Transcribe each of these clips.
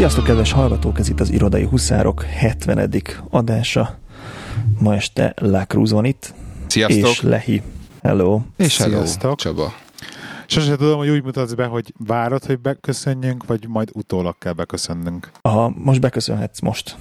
Sziasztok, kedves hallgatók! Ez itt az Irodai Huszárok 70. adása. Ma este Cruz van itt. Sziasztok! És Lehi. Hello! És hello, Sziasztok. Csaba. Sose tudom, hogy úgy mutatsz be, hogy várod, hogy beköszönjünk, vagy majd utólag kell beköszönnünk. Aha, most beköszönhetsz most.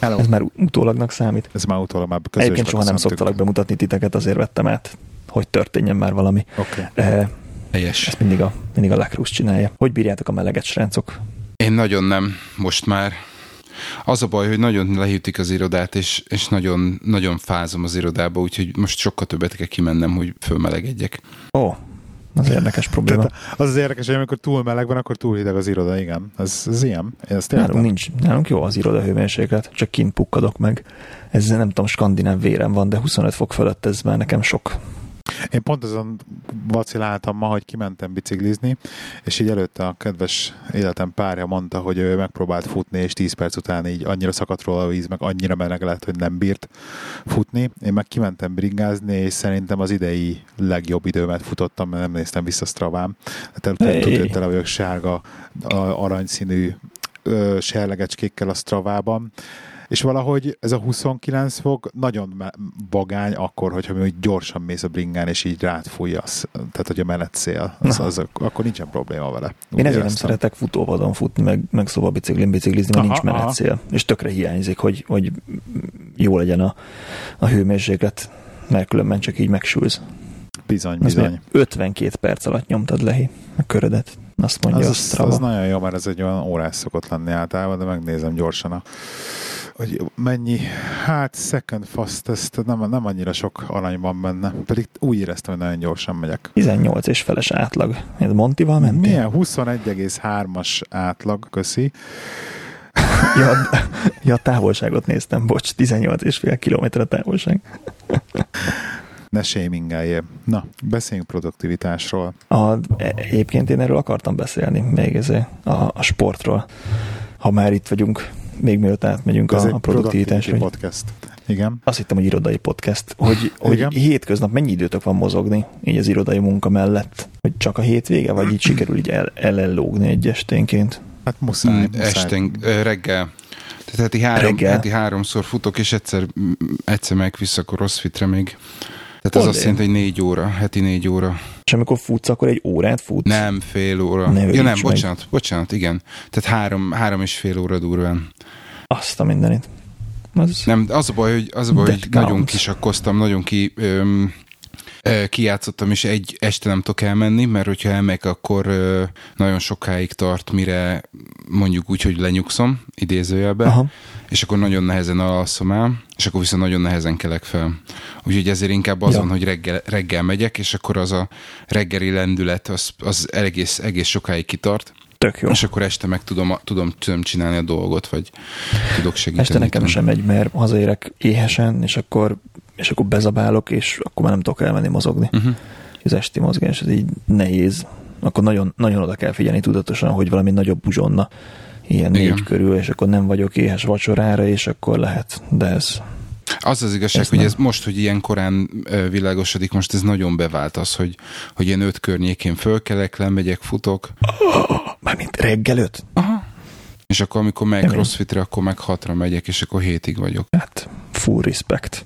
Hello. Ez már utólagnak számít. Ez már utólag már közös Egyébként soha nem szoktalak bemutatni titeket, azért vettem át, hogy történjen már valami. Oké. Eh, Helyes. Ezt mindig a, mindig a Lacruz csinálja. Hogy bírjátok a meleget, srácok? Én nagyon nem, most már. Az a baj, hogy nagyon lehűtik az irodát, és, és nagyon, nagyon fázom az irodába, úgyhogy most sokkal többet kell kimennem, hogy fölmelegedjek. Ó, az érdekes probléma. Tehát az az érdekes, hogy amikor túl meleg van, akkor túl hideg az iroda, igen. Ez, ez ilyen. Én ezt Nálunk nincs, nálunk jó az iroda hőmérséklet, csak kint pukkadok meg. Ez nem tudom, skandináv vérem van, de 25 fok fölött ez már nekem sok. Én pont azon vaciláltam ma, hogy kimentem biciklizni, és így előtte a kedves életem párja mondta, hogy ő megpróbált futni, és 10 perc után így annyira szakadt róla a víz, meg annyira meleg lett, hogy nem bírt futni. Én meg kimentem bringázni, és szerintem az idei legjobb időmet futottam, mert nem néztem vissza Stravám. Hát Hey. tele vagyok sárga, aranyszínű serlegecskékkel a Stravában. És valahogy ez a 29 fok nagyon bagány akkor, hogyha mi úgy gyorsan mész a bringán, és így rád fújjasz. Tehát, hogy a menet szél, az, az, akkor nincsen probléma vele. Úgy Én ezért nem éreztem. szeretek futóvadon futni, meg, meg szóval biciklin biciklizni, mert Aha, nincs menet aha. cél. És tökre hiányzik, hogy, hogy jó legyen a, a hőmérséklet, mert különben csak így megsülsz. Bizony, bizony. miért 52 perc alatt nyomtad lehi a körödet. Azt mondja Az, a az, Strava. az nagyon jó, mert ez egy olyan órás szokott lenni általában, de megnézem gyorsan a hogy mennyi, hát second fast, ezt nem, nem annyira sok arany van benne, pedig úgy éreztem, hogy nagyon gyorsan megyek. 18 és feles átlag. Ez Montival mentél? Milyen 21,3-as átlag, köszi. Ja, ja, távolságot néztem, bocs, 18 és fél kilométer a távolság. Ne shamingeljél. Na, beszéljünk produktivitásról. A, egyébként én erről akartam beszélni, még ez a, a sportról. Ha már itt vagyunk, még mielőtt átmegyünk Ez a, a produktivitásra. podcast. Igen. Azt hittem, hogy irodai podcast. Hogy, hogy Igen. hétköznap mennyi időtök van mozogni, így az irodai munka mellett? Hogy csak a hétvége, vagy így sikerül így el, elellógni egy esténként? Hát muszáj, Mm, muszáj. Esten, ö, reggel. Tehát heti, három, Reggel? heti háromszor futok, és egyszer, egyszer meg vissza a crossfitre még. Tehát ez Hol azt jelenti, hogy négy óra, heti négy óra. És amikor futsz, akkor egy órát futsz? Nem, fél óra. Ne ja, nem, meg. bocsánat, bocsánat, igen. Tehát három, három és fél óra durván. Azt a mindenit. Az... Nem, az a baj, hogy, az a baj, That hogy nagyon counts. kisakkoztam, nagyon ki, öm, kijátszottam, és egy este nem tudok elmenni, mert hogyha elmegyek, akkor nagyon sokáig tart, mire mondjuk úgy, hogy lenyugszom, idézőjelbe, Aha. és akkor nagyon nehezen alszom el, és akkor viszont nagyon nehezen kelek fel. Úgyhogy ezért inkább azon, Ja. hogy reggel, reggel megyek, és akkor az a reggeli lendület, az, az egész, egész sokáig kitart, Tök jó. és akkor este meg tudom, tudom, tudom csinálni a dolgot, vagy tudok segíteni. Este nekem sem megy, mert hazaérek éhesen, és akkor, és akkor bezabálok, és akkor már nem tudok elmenni mozogni. Uh-huh. Az esti mozgás, ez így nehéz. Akkor nagyon, nagyon oda kell figyelni tudatosan, hogy valami nagyobb buzsonna, ilyen Igen. négy körül, és akkor nem vagyok éhes vacsorára, és akkor lehet. De ez Az az igazság, Ez hogy nem. ez most, hogy ilyen korán világosodik, most ez nagyon bevált az, hogy, hogy ilyen öt környékén fölkelek, lemegyek, futok, mármint reggel öt. Aha. és akkor amikor meg crossfitre, akkor meg hatra megyek, és akkor hétig vagyok. Hát, full respect.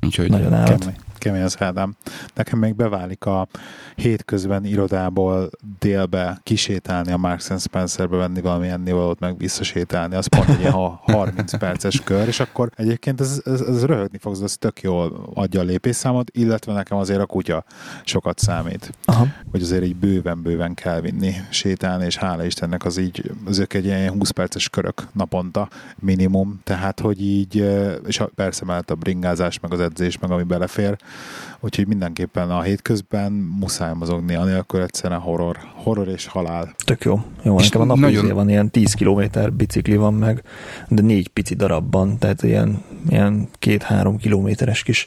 Úgyhogy Nagyon állat. Kemény, az Ádám. Nekem még beválik a hétközben irodából délbe kisétálni a Marks and Spencerbe venni valami ennivalót, meg visszasétálni. Az pont egy ilyen ha- 30 perces kör, és akkor egyébként ez, ez, ez röhögni fogsz, ez tök jól adja a lépésszámot, illetve nekem azért a kutya sokat számít. Aha. hogy azért így bőven-bőven kell vinni, sétálni, és hála Istennek az így, azok egy ilyen 20 perces körök naponta minimum, tehát hogy így, és persze mellett a bringázás, meg az edzés, meg ami belefér, úgyhogy mindenképpen a hétközben muszáj mozogni, anélkül egyszerűen horror, horror és halál. Tök jó. Jó, És nekem a nap nagyon- nagyon... van, ilyen 10 kilométer bicikli van meg, de négy pici darabban, tehát ilyen, ilyen két-három kilométeres kis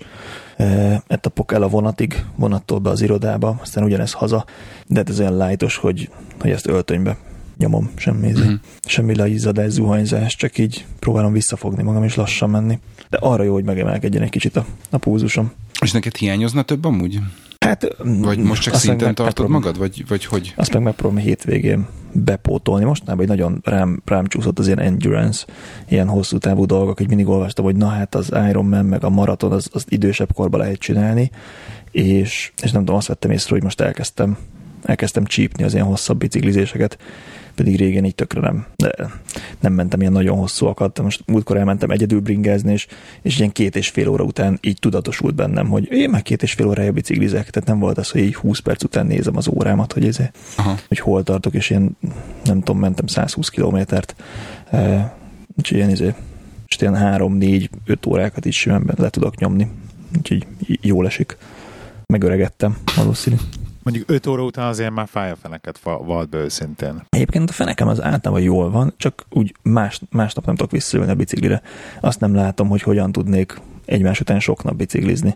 eh, etapok el a vonatig, vonattól be az irodába, aztán ugyanez haza, de hát ez olyan lájtos, hogy, hogy ezt öltönybe nyomom, semmi, Mhm. mm. semmi leizzadás, zuhanyzás, csak így próbálom visszafogni magam és lassan menni. De arra jó, hogy megemelkedjen egy kicsit a, a púzusom. És neked hiányozna több amúgy? Hát, Vagy most csak szinten tartod magad? Vagy, vagy hogy? Azt meg megpróbálom hétvégén bepótolni. Mostanában egy nagyon rám, rám csúszott az ilyen endurance, ilyen hosszú távú dolgok, hogy mindig olvastam, hogy na hát az Ironman meg a maraton, az, az idősebb korban lehet csinálni, és, és nem tudom, azt vettem észre, hogy most elkezdtem, elkezdtem csípni az ilyen hosszabb biciklizéseket, pedig régen így tökre nem, de nem mentem ilyen nagyon hosszúakat, most múltkor elmentem egyedül bringázni, és, és ilyen két és fél óra után így tudatosult bennem, hogy én meg két és fél órája biciklizek, tehát nem volt az, hogy így 20 perc után nézem az órámat, hogy, ez, hogy hol tartok, és én nem tudom, mentem 120 kilométert, e, úgyhogy ilyen, izé, és ilyen 3-4-5 órákat is simán le tudok nyomni, úgyhogy jól esik. Megöregettem valószínű mondjuk 5 óra után azért már fáj a feneket vald be őszintén. Egyébként a fenekem az általában jól van, csak úgy más, másnap nem tudok visszaülni a biciklire. Azt nem látom, hogy hogyan tudnék egymás után sok nap biciklizni.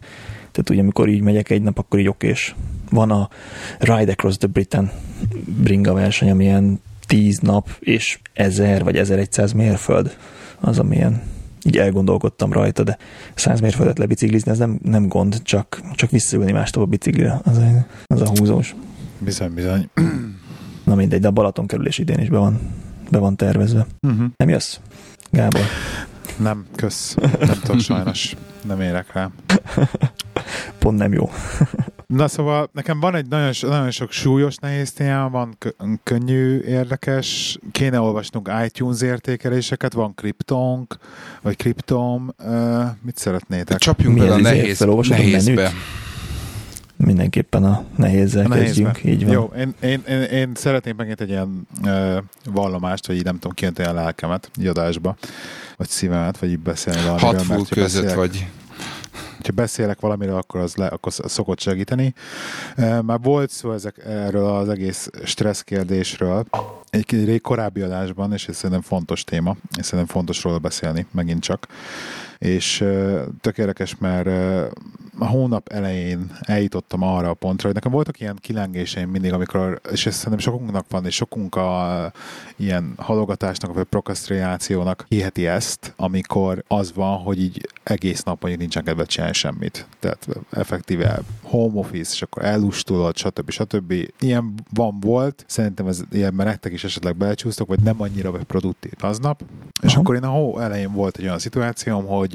Tehát ugye, amikor így megyek egy nap, akkor így okés. Van a Ride Across the Britain bringa verseny, ami ilyen 10 nap és 1000 vagy 1100 mérföld. Az, amilyen így elgondolkodtam rajta, de száz mérföldet lebiciklizni, ez nem, nem gond, csak, csak visszaülni másnap a biciklire, az a, az a húzós. Bizony, bizony. Na mindegy, de a Balaton kerülés idén is be van, be van tervezve. Uh-huh. Nem jössz, Gábor? Nem, kösz. Nem tudom, sajnos. Nem érek rá. Pont nem jó. Na szóval nekem van egy nagyon, nagyon sok súlyos nehéz témám, van könnyű, érdekes, kéne olvasnunk iTunes értékeléseket, van kriptonk, vagy kriptom, uh, mit szeretnétek? Csapjunk bele a nehéz, nehézbe. Mindenképpen a nehézzel a kezdjünk, így van. Jó, én, én, én, én szeretném megint egy ilyen uh, vallomást, hogy így nem tudom kijönteni a lelkemet, így adásba, vagy szívemet, vagy így beszélni valamiről. Hat között beszélek, vagy ha beszélek valamiről, akkor az, le, akkor szokott segíteni. Már volt szó ezek, erről az egész stressz kérdésről egy rég korábbi adásban, és ez szerintem fontos téma, és szerintem fontos róla beszélni, megint csak. És tök érdekes, mert a hónap elején eljutottam arra a pontra, hogy nekem voltak ilyen kilengéseim mindig, amikor, és ez szerintem sokunknak van, és sokunk a ilyen halogatásnak, vagy prokrasztrinációnak hiheti ezt, amikor az van, hogy így egész nap mondjuk nincsen kedvet csinálni semmit. Tehát effektíve home office, és akkor elustulod, stb. stb. Ilyen van, volt, szerintem ez ilyen, mert nektek is esetleg belecsúsztok, vagy nem annyira vagy produktív aznap. És Aha. akkor én a hó elején volt egy olyan szituációm, hogy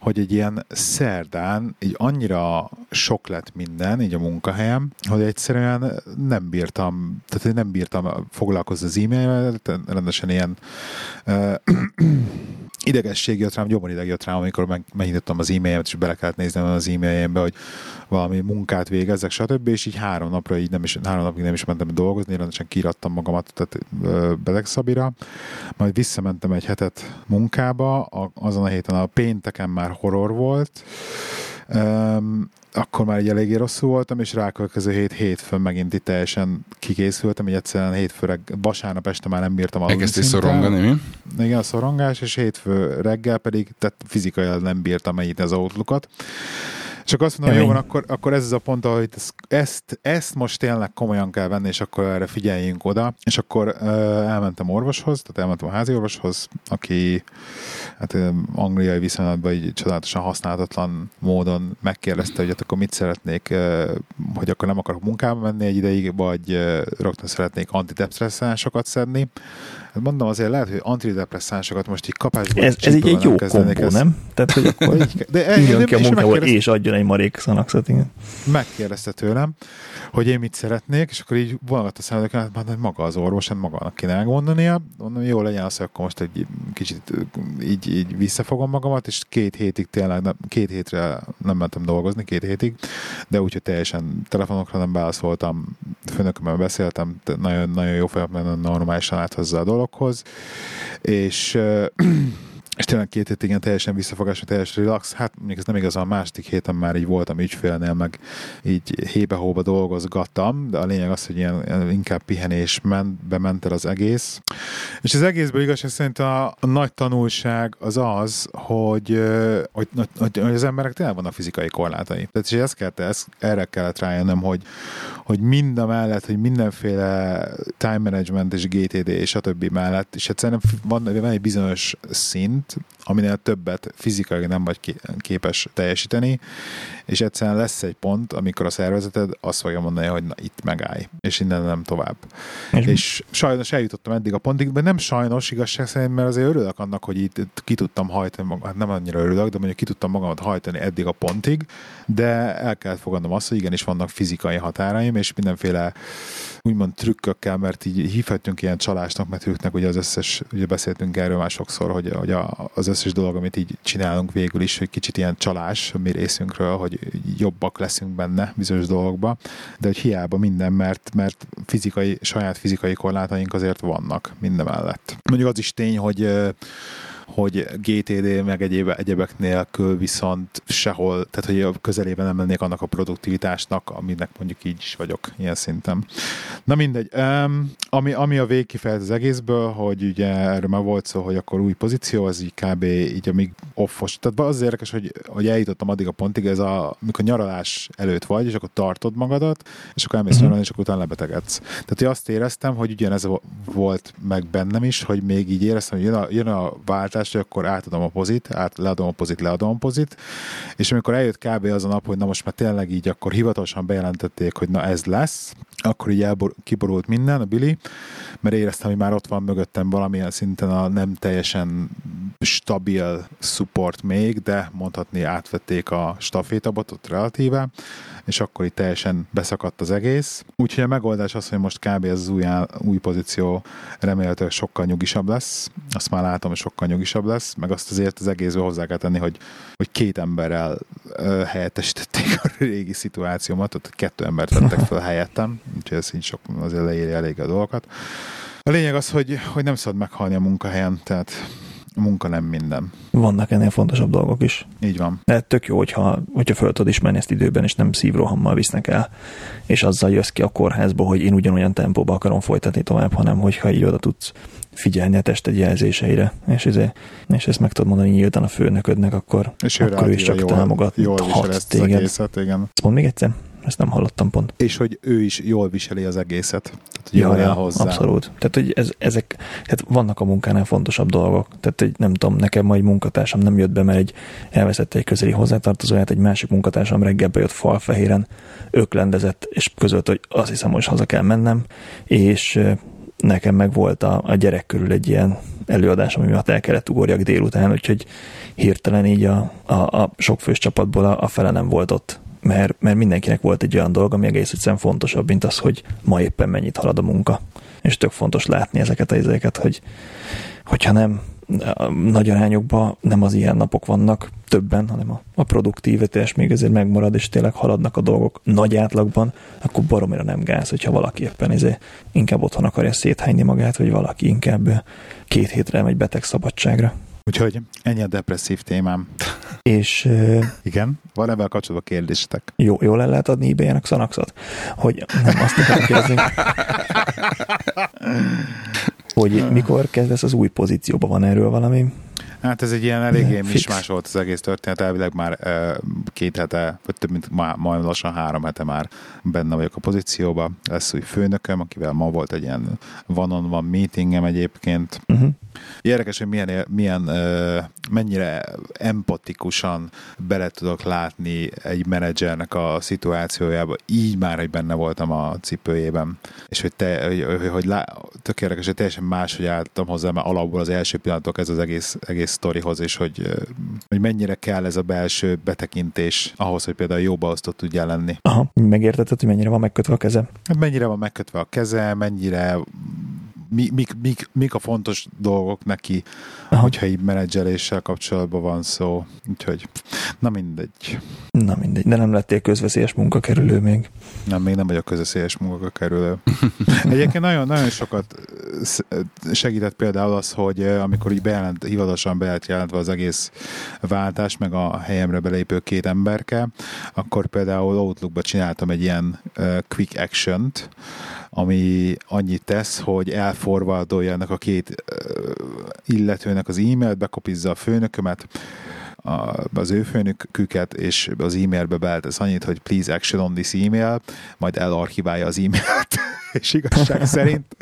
hogy egy ilyen szerdán így annyira sok lett minden, így a munkahelyem, hogy egyszerűen nem bírtam, tehát nem bírtam foglalkozni az e-mail rendesen ilyen uh, idegesség jött rám, ideg jött rám, amikor meg, megnyitottam az e-mailemet, és bele kellett néznem az e-mailjembe, hogy valami munkát végezzek, stb. És így három napra így nem is, három napig nem is mentem dolgozni, rendesen kirattam magamat tehát Belegszabira, majd visszamentem egy hetet munkába, azon a héten a pénteken már horror volt, Um, akkor már egy eléggé rosszul voltam, és rákövetkező hét hétfőn megint itt teljesen kikészültem, hogy egyszerűen hétfőre, vasárnap este már nem bírtam aludni. Elkezdtél szorongani, mi? Igen, a szorongás, és hétfő reggel pedig, tehát fizikai nem bírtam megnyitni az outlookot. Csak azt mondom, hogy jó van, akkor, akkor ez az a pont, hogy ezt, ezt most tényleg komolyan kell venni, és akkor erre figyeljünk oda. És akkor uh, elmentem orvoshoz, tehát elmentem a házi orvoshoz, aki hát angliai viszonylatban így csodálatosan használhatatlan módon megkérdezte, hogy hát akkor mit szeretnék, uh, hogy akkor nem akarok munkába menni egy ideig, vagy uh, rögtön szeretnék antidepresszánsokat szedni. Hát mondom azért lehet, hogy antidepresszánsokat most így kapásból Ez, ez így egy jó kombó, nem? Tehát, hogy akkor de üljön ki a munkából, és adjon egy marék szanaxot, igen. Megkérdezte tőlem, hogy én mit szeretnék, és akkor így vonagat a szemedek, hát hogy maga az orvos, hát magának kéne megmondania. Mondom, jó legyen az, hogy akkor most egy kicsit így, így visszafogom magamat, és két hétig tényleg, két hétre nem mentem dolgozni, két hétig, de úgyhogy teljesen telefonokra nem válaszoltam, főnökömmel beszéltem, nagyon, nagyon jó fejemben normálisan állt hozzá a dologhoz, és és tényleg két hétig igen teljesen visszafogás, teljesen relax. Hát mondjuk ez nem igaz, a második héten már így voltam ügyfélnél, meg így hébe-hóba dolgozgattam, de a lényeg az, hogy ilyen, inkább pihenés ment, bement el az egész. És az egészből igaz, hogy szerintem a, a nagy tanulság az az, hogy, hogy, hogy, hogy az emberek tényleg vannak fizikai korlátai. Tehát és ezt kellett, ezt, erre kellett rájönnöm, hogy, hogy mind a mellett, hogy mindenféle time management és GTD és a többi mellett, és egyszerűen van, van egy bizonyos szint, szint, aminél többet fizikai nem vagy képes teljesíteni, és egyszerűen lesz egy pont, amikor a szervezeted azt fogja mondani, hogy na itt megállj, és innen nem tovább. És, és sajnos eljutottam eddig a pontig, de nem sajnos igazság szerint, mert azért örülök annak, hogy itt, itt ki tudtam hajtani, magam, hát nem annyira örülök, de mondjuk ki tudtam magamat hajtani eddig a pontig, de el kellett fogadnom azt, hogy igenis vannak fizikai határaim, és mindenféle úgymond trükkökkel, mert így hívhatjunk ilyen csalásnak, mert trükknek, ugye az összes, ugye beszéltünk erről már sokszor, hogy, hogy a, az összes dolog, amit így csinálunk végül is, hogy kicsit ilyen csalás mi részünkről, hogy jobbak leszünk benne bizonyos dolgokba, de hogy hiába minden, mert, mert fizikai, saját fizikai korlátaink azért vannak minden mellett. Mondjuk az is tény, hogy hogy GTD meg egyéb, egyebek nélkül viszont sehol, tehát hogy a közelében nem lennék annak a produktivitásnak, aminek mondjuk így is vagyok ilyen szinten. Na mindegy. Um, ami, ami a végkifejez az egészből, hogy ugye erről már volt szó, hogy akkor új pozíció, az így kb. így amíg offos. Tehát az érdekes, hogy, hogy eljutottam addig a pontig, ez a, mikor nyaralás előtt vagy, és akkor tartod magadat, és akkor elmész uh-huh. nyaralni, és akkor utána lebetegedsz. Tehát hogy azt éreztem, hogy ugyanez volt meg bennem is, hogy még így éreztem, hogy jön a, jön a váltás, hogy akkor átadom a pozit, át, leadom a pozit, leadom a pozit, és amikor eljött kb. az a nap, hogy na most már tényleg így, akkor hivatalosan bejelentették, hogy na ez lesz, akkor így elbor, kiborult minden, a Billy, mert éreztem, hogy már ott van mögöttem valamilyen szinten a nem teljesen stabil support még, de mondhatni átvették a stafétabotot relatíve, és akkor itt teljesen beszakadt az egész. Úgyhogy a megoldás az, hogy most kb. ez az új, új pozíció remélhetőleg sokkal nyugisabb lesz. Azt már látom, hogy sokkal nyugisabb lesz, meg azt azért az egészbe hozzá kell tenni, hogy, hogy két emberrel ö, helyettesítették a régi szituációmat, ott kettő embert vettek fel helyettem, úgyhogy ez így sok azért leírja elég a dolgokat. A lényeg az, hogy, hogy nem szabad meghalni a munkahelyen, tehát a munka nem minden. Vannak ennél fontosabb dolgok is. Így van. De tök jó, hogyha, hogyha föl tudod ismerni ezt időben, és nem szívrohammal visznek el, és azzal jössz ki a kórházba, hogy én ugyanolyan tempóba akarom folytatni tovább, hanem hogyha így oda tudsz figyelni a tested jelzéseire, és, ezért, és ezt meg tudod mondani nyíltan a főnöködnek, akkor, és akkor ő is csak jól, támogat. Jól ezt az egészet, igen. Ezt mond még egyszer? Ezt nem hallottam pont. És hogy ő is jól viseli az egészet. Tehát, hogy ja, ja, hozzá. abszolút. Tehát, hogy ez, ezek, tehát vannak a munkánál fontosabb dolgok. Tehát, hogy nem tudom, nekem majd munkatársam nem jött be, mert egy elveszette egy közeli hozzátartozóját, egy másik munkatársam reggel bejött falfehéren, öklendezett, és közölt, hogy azt hiszem, hogy haza kell mennem, és nekem meg volt a, a gyerek körül egy ilyen előadás, ami miatt el kellett ugorjak délután, úgyhogy hirtelen így a, a, a sokfős csapatból a, a fele nem volt ott mert, mert mindenkinek volt egy olyan dolga, ami egész egyszerűen fontosabb, mint az, hogy ma éppen mennyit halad a munka. És tök fontos látni ezeket a izéket, hogy hogyha nem nagy arányokban nem az ilyen napok vannak többen, hanem a, a produktivitás még ezért megmarad, és tényleg haladnak a dolgok nagy átlagban, akkor baromira nem gáz, hogyha valaki éppen izé, inkább otthon akarja széthányni magát, vagy valaki inkább két hétre megy beteg szabadságra. Úgyhogy ennyi a depresszív témám. És... Uh, Igen? Van ebben kapcsolatban kérdésetek? Jó, jól el lehet adni ebay szanaxot? Hogy nem azt akarom kérdezni. hogy mikor kezdesz az új pozícióba? Van erről valami? Hát ez egy ilyen eléggé mismás volt az egész történet, elvileg már két hete, vagy több mint már, majd lassan három hete már benne vagyok a pozícióba. Lesz új főnököm, akivel ma volt egy ilyen van-on-van meetingem egyébként. Uh-huh. Érdekes, hogy milyen, milyen mennyire empatikusan bele tudok látni egy menedzsernek a szituációjába, így már, hogy benne voltam a cipőjében. És hogy, te, hogy, hogy, hogy lá, tök érdekes, hogy teljesen más, hogy álltam hozzá, mert alapból az első pillanatok ez az egész, egész sztorihoz, és hogy, hogy mennyire kell ez a belső betekintés ahhoz, hogy például jó beosztott tudja lenni. Aha, megértetted, hogy mennyire van megkötve a keze? Hát mennyire van megkötve a keze, mennyire mi, mik, mik, mik a fontos dolgok neki, Aha. hogyha így menedzseléssel kapcsolatban van szó. Úgyhogy, na mindegy. Na mindegy, de nem lettél közveszélyes munkakerülő még. Nem, még nem vagyok közveszélyes munkakerülő. Egyébként nagyon, nagyon sokat segített például az, hogy amikor így bejelent, hivatalosan bejelent jelentve az egész váltás, meg a helyemre belépő két emberke, akkor például Outlookba csináltam egy ilyen quick action-t, ami annyit tesz, hogy elforvardolja ennek a két illetőnek az e-mailt, bekopizza a főnökömet, az ő főnöküket, és az e-mailbe beletesz annyit, hogy please action on this email, majd elarchiválja az e-mailt. és igazság szerint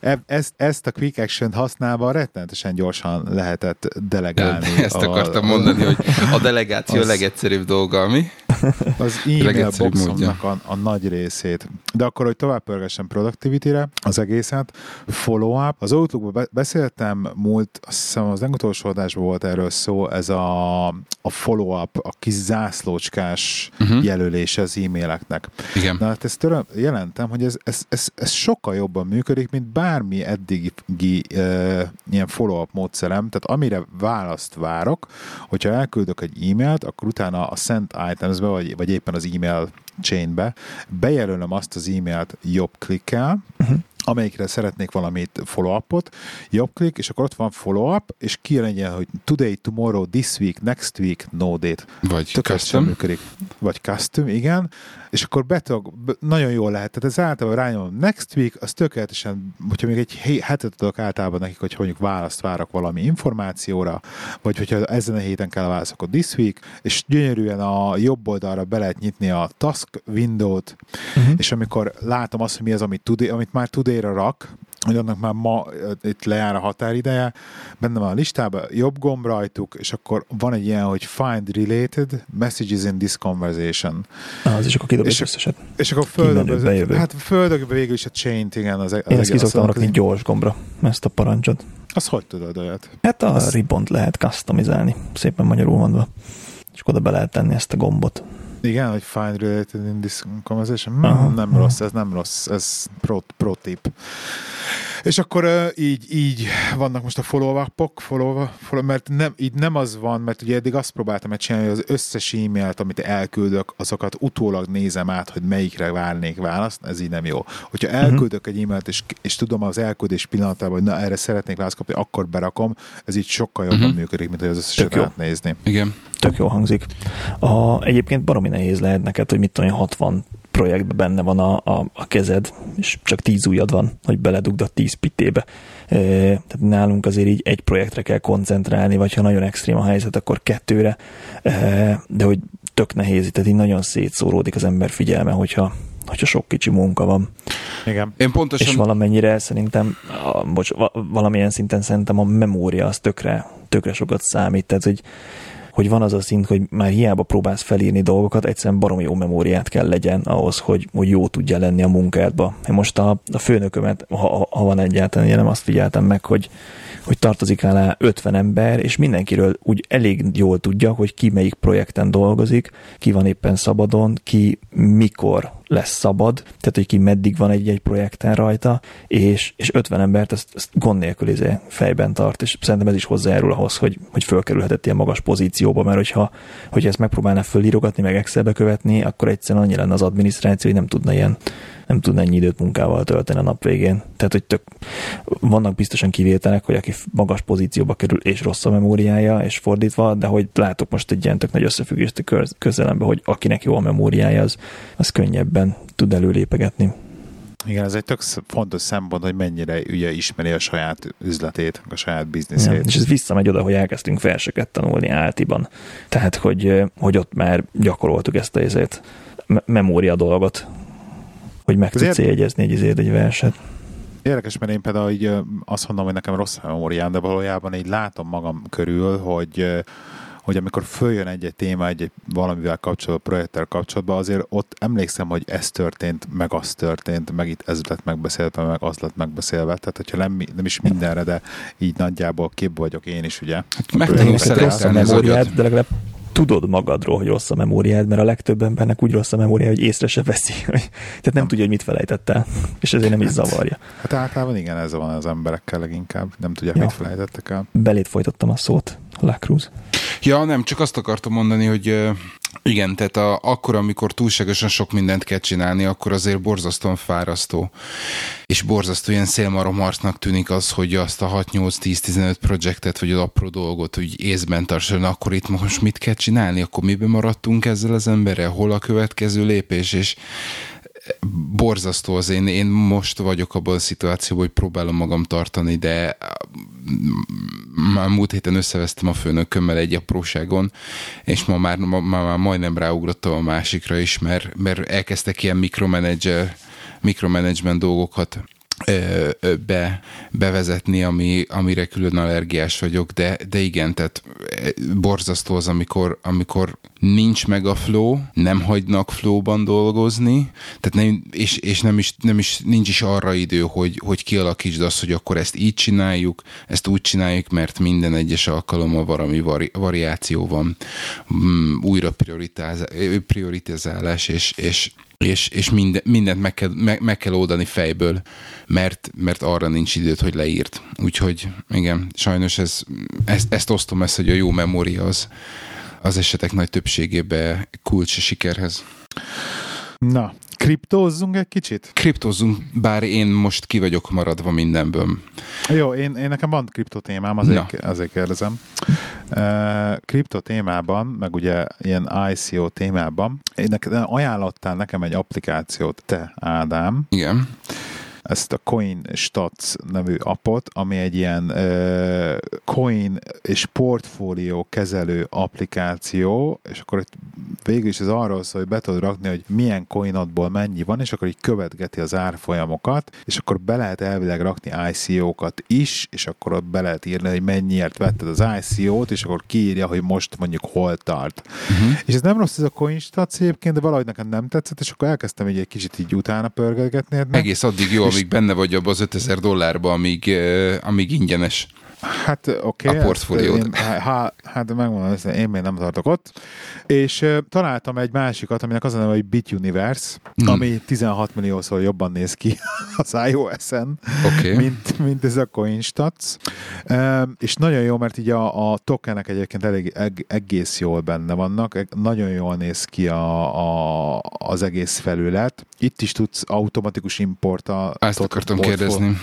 e- ezt, ezt a quick action használva rettenetesen gyorsan lehetett delegálni. De ezt akartam a, mondani, hogy a delegáció az, a legegyszerűbb dolga, mi? Az e-mail boxomnak a, a nagy részét. De akkor, hogy tovább pörgessem productivity-re az egészet, follow-up. Az Outlookban beszéltem múlt, azt hiszem az legutolsó adásban volt erről szó, ez a, a follow-up, a kis zászlócskás uh-huh. jelölés az e-maileknek. Igen. Na hát ezt töröm, jelentem, hogy ez, ez, ez, ez sokkal jobban működik, mint bármi eddigi e, ilyen follow-up módszerem. Tehát amire választ várok, hogyha elküldök egy e-mailt, akkor utána a sent items vagy, vagy éppen az e-mail chainbe bejelölöm azt az e-mailt jobb klikkel, uh-huh amelyikre szeretnék valamit follow-upot, jobb klik, és akkor ott van follow-up, és ilyen, hogy today, tomorrow, this week, next week, no date. Vagy custom. Működik. Vagy custom, igen. És akkor betog, nagyon jól lehet. Tehát ez általában rányom next week, az tökéletesen, hogyha még egy hetet adok általában nekik, hogy mondjuk választ várok valami információra, vagy hogyha ezen a héten kell válasz, akkor this week, és gyönyörűen a jobb oldalra be lehet nyitni a task window-t, uh-huh. és amikor látom azt, hogy mi az, amit, today, amit már today-ra rak, hogy annak már ma itt lejár a határideje, benne van a listában, jobb gomb rajtuk, és akkor van egy ilyen, hogy find related messages in this conversation. Ah, az is akkor kidobja és, összeset. És akkor földög, hát földög végül is a chain igen. Az, az Én ezt ki szoktam rakni az, gyors gombra, ezt a parancsot. Azt hogy tudod olyat? Hát a az... ribbont lehet customizálni, szépen magyarul mondva. És oda be lehet tenni ezt a gombot. Igen, hogy find related in this conversation. Aha, nem rossz, ez nem rossz, ez pro, pro tip. És akkor uh, így, így vannak most a follow-upok, follow, follow, mert nem, így nem az van, mert ugye eddig azt próbáltam csinálni, hogy az összes e-mailt, amit elküldök, azokat utólag nézem át, hogy melyikre várnék választ, ez így nem jó. Hogyha mhm. elküldök egy e-mailt, és, és tudom az elküldés pillanatában, hogy na erre szeretnék választ kapni, akkor berakom, ez így sokkal jobban uh-huh. működik, mint hogy az összeset átnézni. Igen. Tök jó hangzik. A, egyébként baromi nehéz lehet neked, hogy mit tudom, 60 projektben benne van a, a, a kezed, és csak 10 ujjad van, hogy beledugd a 10 pitébe. E, tehát nálunk azért így egy projektre kell koncentrálni, vagy ha nagyon extrém a helyzet, akkor kettőre, e, de hogy tök nehéz, tehát így nagyon szétszóródik az ember figyelme, hogyha, hogyha sok kicsi munka van. Igen. Én pontosan... És valamennyire szerintem, a, bocs, valamilyen szinten szerintem a memória az tökre, tökre sokat számít, tehát hogy hogy van az a szint, hogy már hiába próbálsz felírni dolgokat, egyszerűen baromi jó memóriát kell legyen ahhoz, hogy, hogy jó tudja lenni a munkádba. Én most a, a főnökömet, ha, ha van egyáltalán, én nem azt figyeltem meg, hogy, hogy tartozik alá 50 ember, és mindenkiről úgy elég jól tudja, hogy ki melyik projekten dolgozik, ki van éppen szabadon, ki mikor lesz szabad, tehát hogy ki meddig van egy-egy projekten rajta, és, és 50 embert ezt, ezt gond nélkül izé fejben tart, és szerintem ez is hozzájárul ahhoz, hogy, hogy fölkerülhetett ilyen magas pozícióba, mert hogyha, hogyha ezt megpróbálná fölírogatni, meg Excelbe követni, akkor egyszerűen annyi lenne az adminisztráció, hogy nem tudna ilyen nem tud ennyi időt munkával tölteni a nap végén. Tehát, hogy tök, vannak biztosan kivételek, hogy aki magas pozícióba kerül és rossz a memóriája, és fordítva, de hogy látok most egy ilyen tök nagy összefüggést a közelembe, hogy akinek jó a memóriája, az, az könnyebben tud előlépegetni. Igen, ez egy tök fontos szempont, hogy mennyire ugye ismeri a saját üzletét, a saját bizniszét. Ja, és ez visszamegy oda, hogy elkezdtünk verseket tanulni áltiban. Tehát, hogy, hogy ott már gyakoroltuk ezt a ezért memória dolgot, hogy meg tudsz jegyezni egy, izét, egy verset. Érdekes, mert én például így azt mondom, hogy nekem rossz a memóriám, de valójában így látom magam körül, hogy hogy amikor följön egy-egy téma, egy-egy valamivel kapcsolatban, projekttel kapcsolatban, azért ott emlékszem, hogy ez történt, meg az történt, meg itt ez lett megbeszélve, meg az lett megbeszélve. Tehát, hogyha nem, nem is mindenre, de így nagyjából kép vagyok én is, ugye. Hát Megtanulsz a memóriát, de legalább tudod magadról, hogy rossz a memóriád, mert a legtöbb embernek úgy rossz a memória, hogy észre se veszi. Hogy, tehát nem tudja, hogy mit felejtett és ezért nem is hát, zavarja. Hát általában igen, ez van az emberekkel leginkább. Nem tudják, ja. mit felejtettek el. Belét folytottam a szót, Lacruz. Ja, nem, csak azt akartam mondani, hogy igen, tehát a, akkor, amikor túlságosan sok mindent kell csinálni, akkor azért borzasztóan fárasztó. És borzasztó ilyen szélmaromarcnak tűnik az, hogy azt a 6-8-10-15 projektet, vagy az apró dolgot úgy észben tartson, akkor itt most mit kell csinálni? Akkor miben maradtunk ezzel az emberrel? Hol a következő lépés? És borzasztó az én, én most vagyok abban a szituációban, hogy próbálom magam tartani, de már múlt héten összevesztem a főnökömmel egy apróságon, és ma már, ma, már majdnem ráugrottam a másikra is, mert, mert elkezdtek ilyen mikromanager mikromanagement dolgokat be, bevezetni, ami, amire külön allergiás vagyok, de, de igen, tehát borzasztó az, amikor, amikor nincs meg a flow, nem hagynak flowban dolgozni, tehát nem, és, és nem, is, nem is nincs is arra idő, hogy, hogy kialakítsd azt, hogy akkor ezt így csináljuk, ezt úgy csináljuk, mert minden egyes alkalommal valami vari, variáció van, mm, újra prioritizálás, és, és és, és minden, mindent meg kell, meg, meg kell oldani fejből, mert, mert arra nincs időt, hogy leírt. Úgyhogy igen, sajnos ez, ezt, ezt osztom ezt, hogy a jó memória az, az esetek nagy többségében kulcs a sikerhez. Na, kriptózzunk egy kicsit? Kriptózzunk, bár én most ki vagyok maradva mindenből. Jó, én, én nekem van kriptó témám, azért, azért kérdezem. Uh, témában, meg ugye ilyen ICO témában, én ajánlottál nekem egy applikációt, te Ádám. Igen ezt a Coin Stats nevű appot, ami egy ilyen uh, coin és portfólió kezelő applikáció, és akkor itt végül is ez arról szól, hogy be tudod rakni, hogy milyen coinodból mennyi van, és akkor így követgeti az árfolyamokat, és akkor be lehet elvileg rakni ICO-kat is, és akkor ott be lehet írni, hogy mennyiért vetted az ICO-t, és akkor kiírja, hogy most mondjuk hol tart. Uh-huh. És ez nem rossz ez a coin stats egyébként, de valahogy nekem nem tetszett, és akkor elkezdtem így egy kicsit így utána pörgetni. Egész addig jó, amíg benne vagy abban az 5000 dollárba, amíg, uh, amíg ingyenes. Hát oké. Okay, a portfóliót. Hát, hát megmondom, én még nem tartok ott. És uh, találtam egy másikat, aminek az a neve, hogy Bit Universe, mm. ami 16 milliószor jobban néz ki az iOS-en, okay. mint, mint ez a CoinStats. Uh, és nagyon jó, mert így a, a tokenek egyébként elég eg, egész jól benne vannak, nagyon jól néz ki a, a, az egész felület. Itt is tudsz automatikus importa. Ezt akartam portfól. kérdezni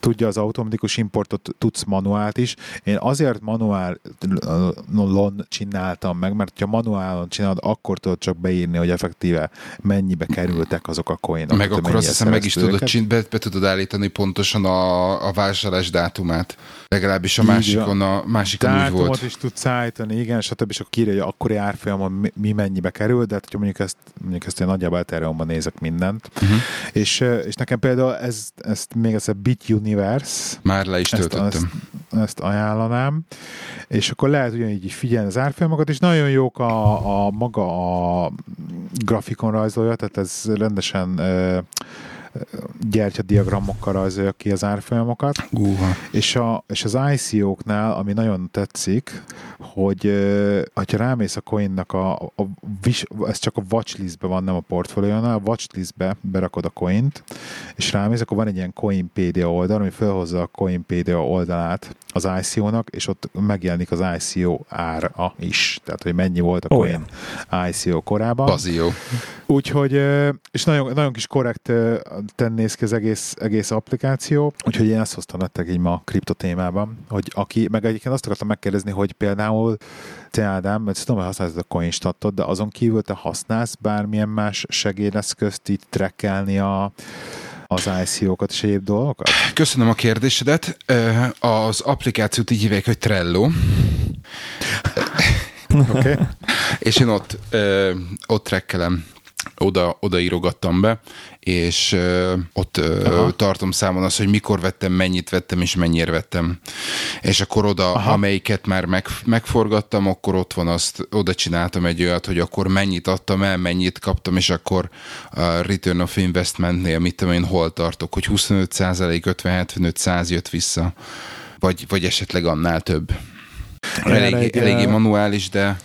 tudja az automatikus importot, tudsz manuált is. Én azért manuálon csináltam meg, mert ha manuálon csinálod, akkor tudod csak beírni, hogy effektíve mennyibe kerültek azok a coinok. Meg akkor azt hiszem meg is tudod, csin, be, be tudod állítani pontosan a, a vásárlás dátumát. Legalábbis a másikon, a másikon Dátumot úgy volt. is tudsz állítani, igen, stb. És akkor kírja, hogy akkori árfolyamon mi mennyibe kerül, de hát, hogyha mondjuk ezt, mondjuk ezt én nagyjából ethereum nézek mindent. Uh-huh. És, és nekem például ez, ezt még ez Bit Universe. Már le is töltöttem. Ezt, ezt, ezt ajánlanám. És akkor lehet ugyanígy figyelni az árfolyamokat, és nagyon jók a, a maga a grafikon rajzolja, tehát ez rendesen gyertyadiagramokkal rajzolja ki az árfolyamokat. Uh-huh. És, a, és az ICO-knál, ami nagyon tetszik, hogy ha rámész a coinnak a, a, a ez csak a watchlistbe van, nem a portfóliónál, a watchlistbe berakod a coint, és rámész, akkor van egy ilyen Coinpedia oldal, ami felhozza a Coinpedia oldalát az ICO-nak, és ott megjelenik az ICO ára is. Tehát, hogy mennyi volt a coin Olyan. ICO korában. Bazió. Úgyhogy, és nagyon, nagyon kis korrekt tennész ki az egész, egész applikáció, úgyhogy én ezt hoztam nektek így ma a kripto témában, hogy aki, meg egyébként azt akartam megkérdezni, hogy például te Ádám, mert tudom, hogy használsz a Coinstatot, de azon kívül te használsz bármilyen más segédeszközt itt trekkelni a, az ICO-kat és egyéb dolgokat? Köszönöm a kérdésedet. Az applikációt így hívják, hogy Trello. okay. és én ott, ott trekkelem oda, oda írogattam be, és ö, ott ö, tartom számon azt, hogy mikor vettem, mennyit vettem, és mennyire vettem. És akkor oda, Aha. amelyiket már meg, megforgattam, akkor ott van azt, oda csináltam egy olyat, hogy akkor mennyit adtam el, mennyit kaptam, és akkor a Return of Investmentnél, mit tudom én, hol tartok, hogy 25 50-75 100 jött vissza, vagy, vagy esetleg annál több. Elég, eléggé manuális, de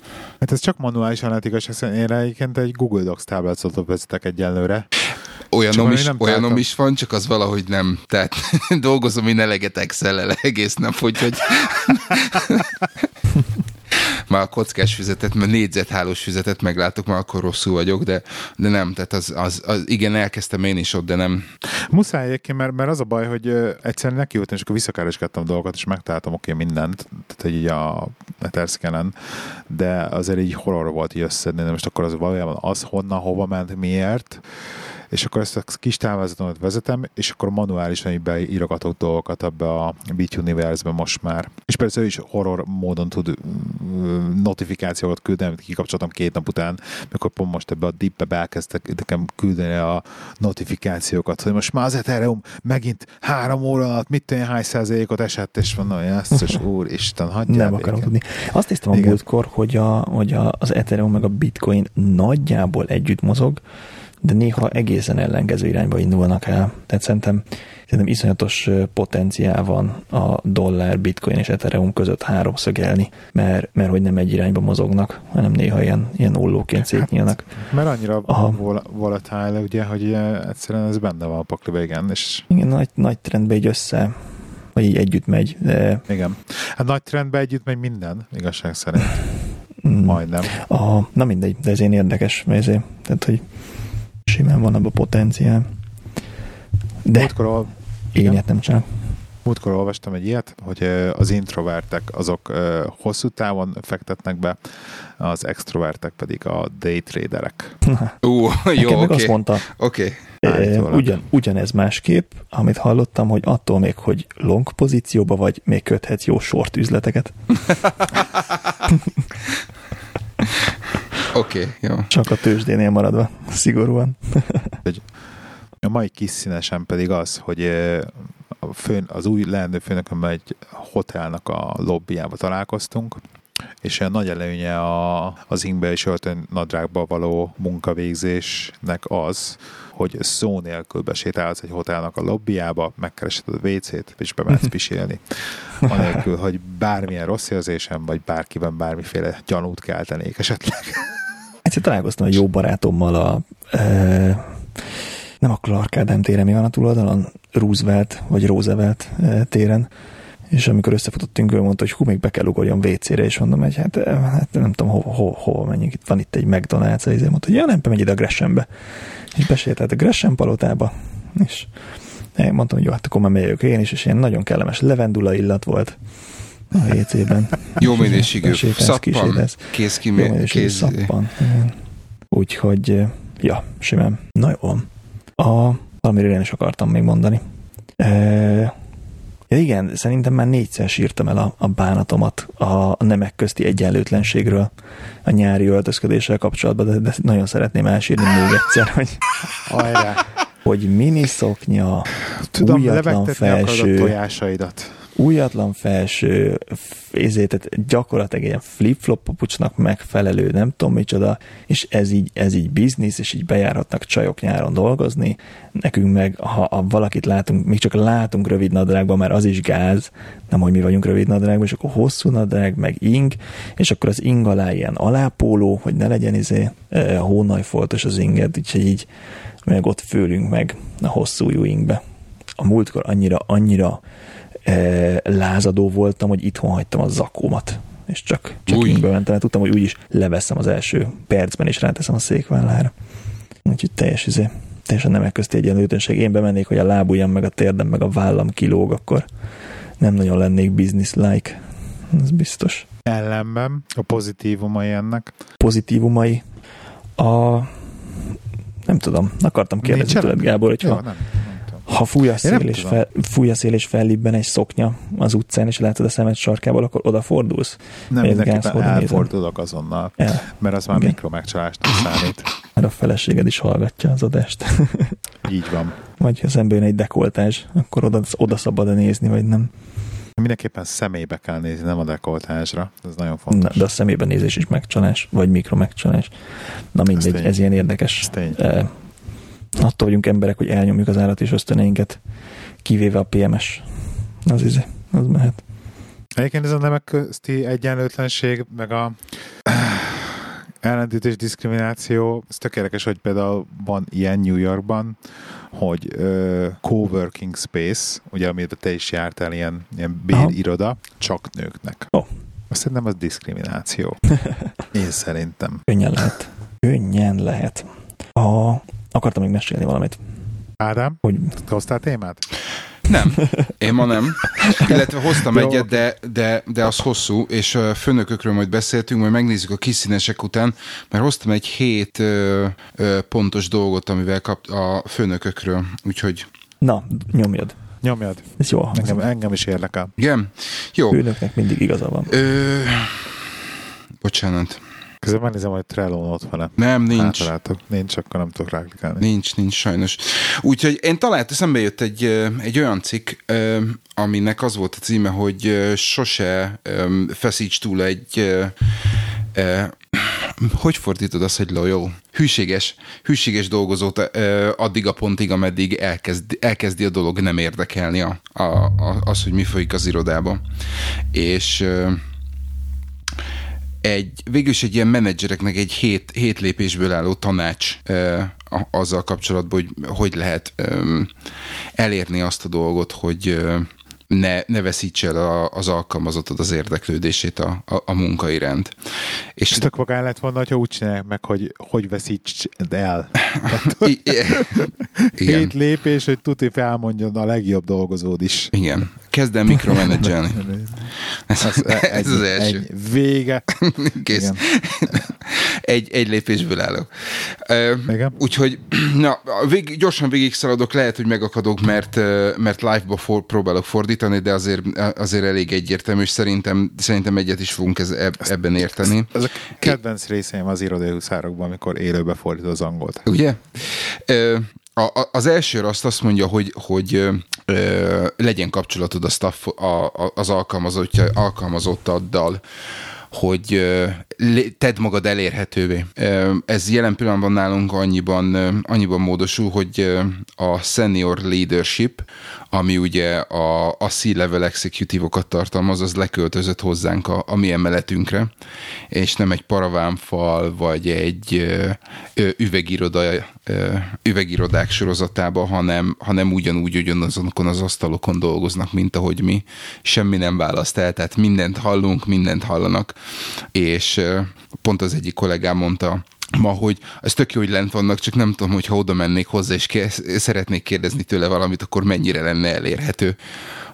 Hát ez csak manuálisan lehet igazság én egyébként egy Google Docs táblázatot vezetek egyenlőre. Olyanom, is, olyanom is van, csak az valahogy nem. Tehát dolgozom én eleget excel egész nap, úgyhogy már a kockás füzetet, mert négyzethálós füzetet meglátok, már akkor rosszul vagyok, de, de nem, tehát az, az, az, igen, elkezdtem én is ott, de nem. Muszáj egyébként, mert, mert az a baj, hogy egyszerűen nekiültem, és akkor visszakereskedtem dolgokat, és megtaláltam oké okay, mindent, tehát így a Etherscan-en, de azért így horror volt így összedni, de most akkor az valójában az honnan, hova ment, miért, és akkor ezt a kis táblázatomat vezetem, és akkor manuálisan így beírogatok dolgokat abba a Beat Universe-be most már. És persze ő is horror módon tud mm, notifikációkat küldeni, amit kikapcsoltam két nap után, mikor pont most ebbe a deep elkezdtek nekem küldeni a notifikációkat, hogy most már az Ethereum megint három óra alatt mit tenni, hány százalékot esett, és mondom, hogy ezt is úristen, hagyjál Nem akarom tudni. Azt hiszem a múltkor, hogy, a, hogy a, az Ethereum meg a Bitcoin nagyjából együtt mozog, de néha egészen ellenkező irányba indulnak el. Tehát szerintem, szerintem iszonyatos potenciál van a dollár, bitcoin és ethereum között háromszögelni, mert, mert hogy nem egy irányba mozognak, hanem néha ilyen, ilyen ollóként szétnyílnak. Hát, mert annyira Aha. volatile, ugye, hogy egyszerűen ez benne van a pakliba, igen. És... Igen, nagy, nagy trendbe így össze vagy így együtt megy. De... Igen. Hát nagy trendben együtt megy minden, igazság szerint. Mm. Majdnem. A, na mindegy, de ez én érdekes, mert ezért, tehát, hogy simán van abban potenciál. De Múltkor, én nem csak. Múltkor olvastam egy ilyet, hogy az introvertek azok hosszú távon fektetnek be, az extrovertek pedig a daytraderek. Ú, jó, oké. Okay. azt mondta, okay. Ugyan, ugyanez másképp, amit hallottam, hogy attól még, hogy long pozícióba vagy, még köthetsz jó short üzleteket. Oké, okay, jó. Csak a tőzsdénél maradva, szigorúan. a mai kis színesen pedig az, hogy a főn, az új leendő főnökömmel egy hotelnak a lobbyjába találkoztunk, és a nagy előnye a, az ingbe és öltön nadrágba való munkavégzésnek az, hogy szó nélkül besétálsz egy hotelnak a lobbyjába, megkeresed a WC-t, és bemehetsz pisélni. Anélkül, hogy bármilyen rossz érzésem, vagy bárkiben bármiféle gyanút keltenék esetleg. Egyszer találkoztam egy jó barátommal a e, nem a Clark Ádám téren, mi van a túloldalon? Roosevelt, vagy Roosevelt e, téren, és amikor összefutottunk, ő mondta, hogy hú, még be kell ugorjon WC-re, és mondom, hogy hát, hát nem tudom, hova, hova, hova menjünk, itt van itt egy McDonald's, és mondta, hogy ja, nem, megy ide a Gressembe. És besétált a Gresham palotába, és én mondtam, hogy jó, hát akkor már megyek én is, és ilyen nagyon kellemes levendula illat volt a WC-ben. Jó minőségű szappan, kész ki, Jó minőségű kéz... szappan. Úgyhogy, ja, simán. Na jó. A, valamiről én is akartam még mondani. E, Ja igen, szerintem már négyszer sírtam el a, a bánatomat a nemek közti egyenlőtlenségről a nyári öltözködéssel kapcsolatban, de, de nagyon szeretném elsírni még egyszer, hogy, hogy miniszoknya, Tudom, újatlan felső, a tojásaidat újatlan felső, ezért, tehát gyakorlatilag ilyen flip-flop papucsnak megfelelő, nem tudom micsoda, és ez így, ez így biznisz, és így bejárhatnak csajok nyáron dolgozni. Nekünk meg, ha, ha valakit látunk, még csak látunk rövid nadrágban, mert az is gáz, nem, hogy mi vagyunk rövid nadrágban, és akkor hosszú nadrág, meg ing, és akkor az ing alá ilyen alápóló, hogy ne legyen izé hónajfoltos az inged, úgyhogy így meg ott főlünk meg a hosszú ingbe. A múltkor annyira, annyira lázadó voltam, hogy itthon hagytam a zakómat és csak, csak ingbe mentem, mert tudtam, hogy úgyis leveszem az első percben, és ráteszem a székvállára. Úgyhogy teljes izé, teljesen nemek közti egyenlőtlenség. Én bemennék, hogy a lábujjam, meg a térdem, meg a vállam kilóg, akkor nem nagyon lennék business-like. Ez biztos. Ellenben a pozitívumai ennek? Pozitívumai? A nem tudom, akartam kérdezni tőled, Gábor, hogyha Jó, nem. Ha fúj a, szél és, fel, fúj a szél és fellibben egy szoknya az utcán, és látod a szemed sarkából, akkor odafordulsz? Nem, mindenképpen elfordulok azonnal, El. mert az már Igen. mikromegcsalásnak számít. Mert a feleséged is hallgatja az adást. Így van. Vagy ha szemben jön egy dekoltás, akkor oda, oda szabad nézni, vagy nem? Mindenképpen szemébe kell nézni, nem a dekoltásra. Ez nagyon fontos. Na, de a szemébe nézés is megcsalás, vagy mikromegcsalás. Na mindegy, ez, ez ilyen érdekes attól vagyunk emberek, hogy elnyomjuk az állat és ösztöneinket, kivéve a PMS. Az izé, az mehet. Egyébként ez a nemek közti egyenlőtlenség, meg a ellentétes diszkrimináció, ez tök érdekes, hogy például van ilyen New Yorkban, hogy uh, coworking space, ugye amiben te is jártál, ilyen, ilyen béliroda, csak nőknek. Oh. Azt szerintem az diszkrimináció. Én szerintem. Könnyen lehet. Könnyen lehet. A Akartam még mesélni valamit. Ádám, hogy hoztál témát? Nem, én ma nem. Illetve hoztam egyet, de, de, de az hosszú, és főnökökről majd beszéltünk, majd megnézzük a kiszínesek után, mert hoztam egy hét ö, ö, pontos dolgot, amivel kap a főnökökről, úgyhogy... Na, nyomjad. Nyomjad. Ez jó. Engem, engem is érdekel. Igen? Jó. Főnöknek mindig igaza van. Ö, bocsánat. Közben megnézem, hogy Trello ott van-e. Nem, nincs. Hátaláltok. Nincs, akkor nem tudok ráklikálni. Nincs, nincs sajnos. Úgyhogy én talált, eszembe jött egy, egy olyan cikk, aminek az volt a címe, hogy sose feszíts túl egy hogy fordítod azt, hogy loyal? Hűséges, hűséges dolgozót addig a pontig, ameddig elkezd, elkezdi a dolog nem érdekelni a, a, a, az, hogy mi folyik az irodában. És egy, végülis egy ilyen menedzsereknek egy hét, hét lépésből álló tanács azzal kapcsolatban, hogy hogy lehet elérni azt a dolgot, hogy ne, ne veszíts el a, az alkalmazottad az érdeklődését a, a, a munka iránt. És És tök magán lett volna, hogyha úgy csinálják meg, hogy hogy veszíts el. Igen, Hét lépés, hogy tuti felmondjon a legjobb dolgozód is. igen. Kezd el mikromenedzselni. Ez, Ez, ez az első. Ennyi. Vége. Kész. Igen. egy, egy lépésből állok. Igen. Úgyhogy na, vég, gyorsan végig szaladok, lehet, hogy megakadok, mert, mert live-ba for, próbálok fordítani, de azért, azért elég egyértelmű, és szerintem, szerintem egyet is fogunk ez, eb, ebben érteni. Ez a kedvenc részeim az irodai huszárokban, amikor élőbe fordít az angolt. Ugye? A, az első azt azt mondja, hogy, hogy legyen kapcsolatod a staff, a, a, az alkalmazottja, alkalmazottaddal, hogy tedd magad elérhetővé. Ez jelen pillanatban nálunk annyiban, annyiban módosul, hogy a senior leadership, ami ugye a, a C-level executive-okat tartalmaz, az leköltözött hozzánk a, a mi emeletünkre, és nem egy paravámfal, vagy egy ö, üvegiroda, ö, üvegirodák sorozatába, hanem, hanem ugyanúgy ugyanazonokon az asztalokon dolgoznak, mint ahogy mi. Semmi nem választ el, tehát mindent hallunk, mindent hallanak, és pont az egyik kollégám mondta, ma, hogy ez tök jó, hogy lent vannak, csak nem tudom, hogy ha oda mennék hozzá, és szeretnék kérdezni tőle valamit, akkor mennyire lenne elérhető,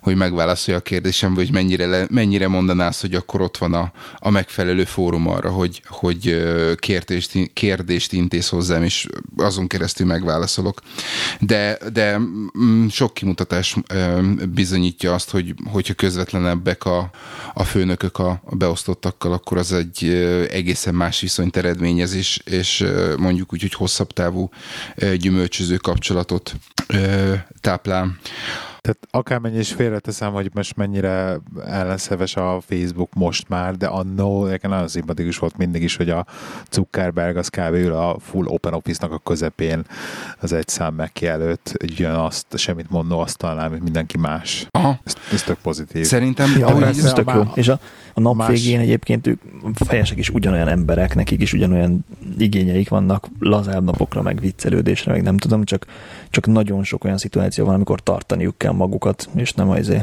hogy megválaszolja a kérdésem, vagy mennyire, le, mennyire mondaná azt, hogy akkor ott van a, a megfelelő fórum arra, hogy, hogy kérdést, kérdést intéz hozzám, és azon keresztül megválaszolok. De, de mm, sok kimutatás bizonyítja azt, hogy hogyha közvetlenebbek a, a főnökök a, a beosztottakkal, akkor az egy egészen más viszonyt eredményez, és, és mondjuk úgy, hogy hosszabb távú gyümölcsöző kapcsolatot táplál. Tehát akármennyi is félreteszem, hogy most mennyire ellenszeves a Facebook most már, de annó nekem nagyon szimpatikus volt mindig is, hogy a Zuckerberg az kb. ül a full open office-nak a közepén az egy szám meg előtt, egy azt, semmit mondó asztalnál, mint mindenki más. Aha, Ez, ez tök pozitív. szerintem Ja, persze, ez tök a jó. És a, a nap más- végén egyébként ők fejesek is ugyanolyan emberek, nekik is ugyanolyan igényeik vannak lazább napokra, meg viccelődésre, meg nem tudom, csak, csak nagyon sok olyan szituáció van, amikor tartaniuk kell magukat, és nem az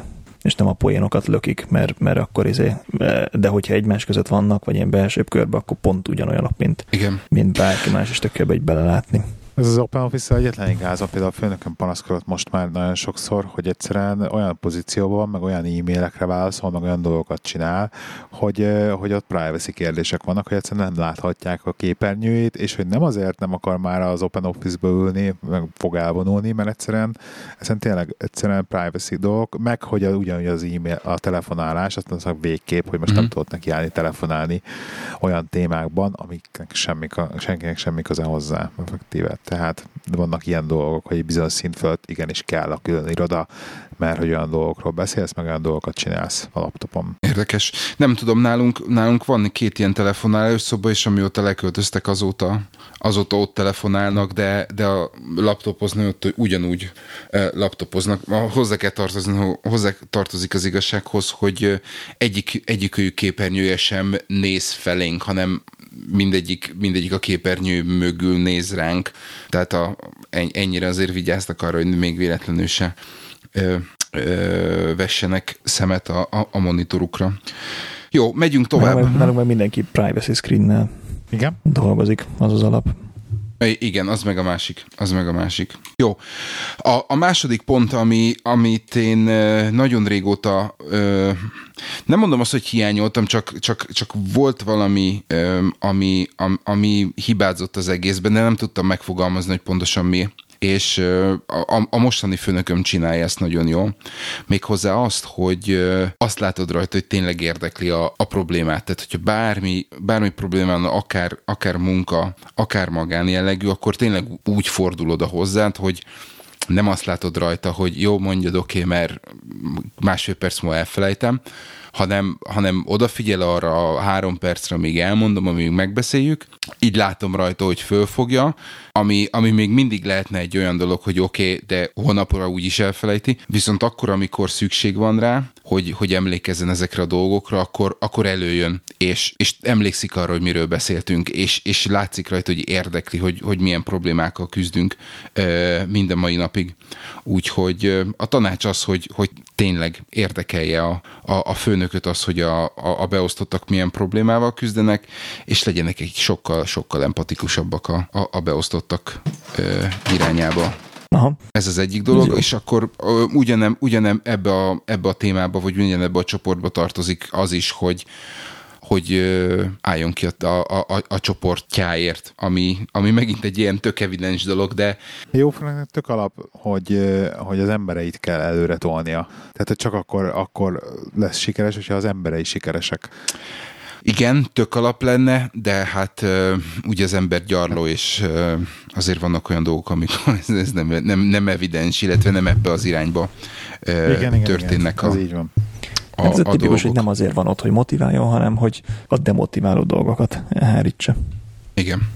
és nem a poénokat lökik, mert, mert akkor izé, de hogyha egymás között vannak, vagy ilyen belsőbb körbe, akkor pont ugyanolyanok, mint, igen. mint bárki más, és tök jobb egy belelátni. Ez az Open Office egyetlen gázom, például a főnökön panaszkodott most már nagyon sokszor, hogy egyszerűen olyan pozícióban van, meg olyan e-mailekre válaszol, meg olyan dolgokat csinál, hogy, hogy ott privacy kérdések vannak, hogy egyszerűen nem láthatják a képernyőjét, és hogy nem azért nem akar már az Open Office-ba ülni, meg fog elvonulni, mert egyszerűen, egyszerűen tényleg egyszerűen privacy dolgok, meg hogy a, ugyanúgy az e-mail, a telefonálás, azt mondom, végkép, hogy most Mhm. nem tudott neki állni telefonálni olyan témákban, amiknek semmi, senkinek semmi köze hozzá, effektíve. Tehát vannak ilyen dolgok, hogy bizonyos szint fölött igenis kell a külön iroda, mert hogy olyan dolgokról beszélsz, meg olyan dolgokat csinálsz a laptopon. Érdekes. Nem tudom, nálunk, nálunk van két ilyen telefonálós szoba, és amióta leköltöztek azóta, azóta ott telefonálnak, de, de a laptopozni ott ugyanúgy laptopoznak. Hozzá kell tartozni, hozzá tartozik az igazsághoz, hogy egyik, egyikőjük képernyője sem néz felénk, hanem mindegyik, mindegyik a képernyő mögül néz ránk. Tehát a, ennyire azért vigyáztak arra, hogy még véletlenül se ö, ö, vessenek szemet a, a, a monitorukra. Jó, megyünk tovább. Nálunk, meg mindenki privacy screen-nel Igen? dolgozik, az az alap. Igen, az meg a másik. Az meg a másik. Jó. A, a második pont, ami, amit én nagyon régóta nem mondom azt, hogy hiányoltam, csak, csak, csak volt valami, ami, ami, ami hibázott az egészben, de nem tudtam megfogalmazni, hogy pontosan mi és a, a mostani főnököm csinálja ezt nagyon jól. Méghozzá azt, hogy azt látod rajta, hogy tényleg érdekli a, a problémát. Tehát, hogyha bármi, bármi probléma van, akár, akár munka, akár magánjellegű, akkor tényleg úgy fordul oda hozzád, hogy nem azt látod rajta, hogy jó, mondjad, oké, okay, mert másfél perc múlva elfelejtem, hanem, hanem odafigyel arra a három percre, amíg elmondom, amíg megbeszéljük, így látom rajta, hogy fölfogja, ami, ami még mindig lehetne egy olyan dolog, hogy oké, okay, de hónapra úgy is elfelejti, viszont akkor, amikor szükség van rá, hogy, hogy emlékezzen ezekre a dolgokra, akkor, akkor előjön, és, és emlékszik arra, hogy miről beszéltünk, és, és látszik rajta, hogy érdekli, hogy, hogy milyen problémákkal küzdünk minden mai napig. Úgyhogy a tanács az, hogy, hogy tényleg érdekelje a, a, a főnököt az, hogy a, a, a beosztottak milyen problémával küzdenek, és legyenek egy sokkal, sokkal empatikusabbak a, a, a beosztottak ö, irányába. Aha. Ez az egyik dolog, és akkor ugyanem, ugyanem ebbe, a, ebbe a témába, vagy ugyanebbe a csoportba tartozik az is, hogy hogy álljon ki a, a, a, a csoportjáért, ami, ami megint egy ilyen tök evidens dolog, de... Jó, tök alap, hogy, hogy az embereit kell előre tolnia. Tehát csak akkor, akkor lesz sikeres, hogyha az emberei sikeresek. Igen, tök alap lenne, de hát ugye az ember gyarló, és azért vannak olyan dolgok, amikor ez, ez nem, nem, nem evidens, illetve nem ebbe az irányba igen, történnek igen, a, az így van. A, ez a, a tipikus, hogy nem azért van ott, hogy motiváljon, hanem hogy a demotiváló dolgokat elhárítsa. Igen.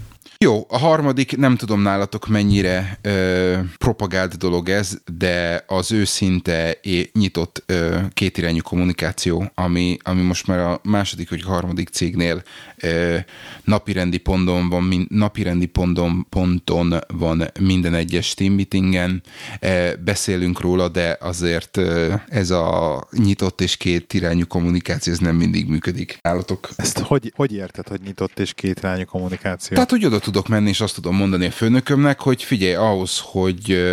Jó, a harmadik, nem tudom nálatok mennyire ö, propagált dolog ez, de az őszinte nyitott ö, kétirányú kommunikáció, ami, ami most már a második vagy harmadik cégnél ö, napirendi ponton van, min, napirendi ponton, ponton van minden egyes team meetingen. E, beszélünk róla, de azért ö, ez a nyitott és kétirányú kommunikáció, ez nem mindig működik. Állatok. Ezt hogy, hogy érted, hogy nyitott és kétirányú kommunikáció? Tehát, hogy oda tudok menni, és azt tudom mondani a főnökömnek, hogy figyelj, ahhoz, hogy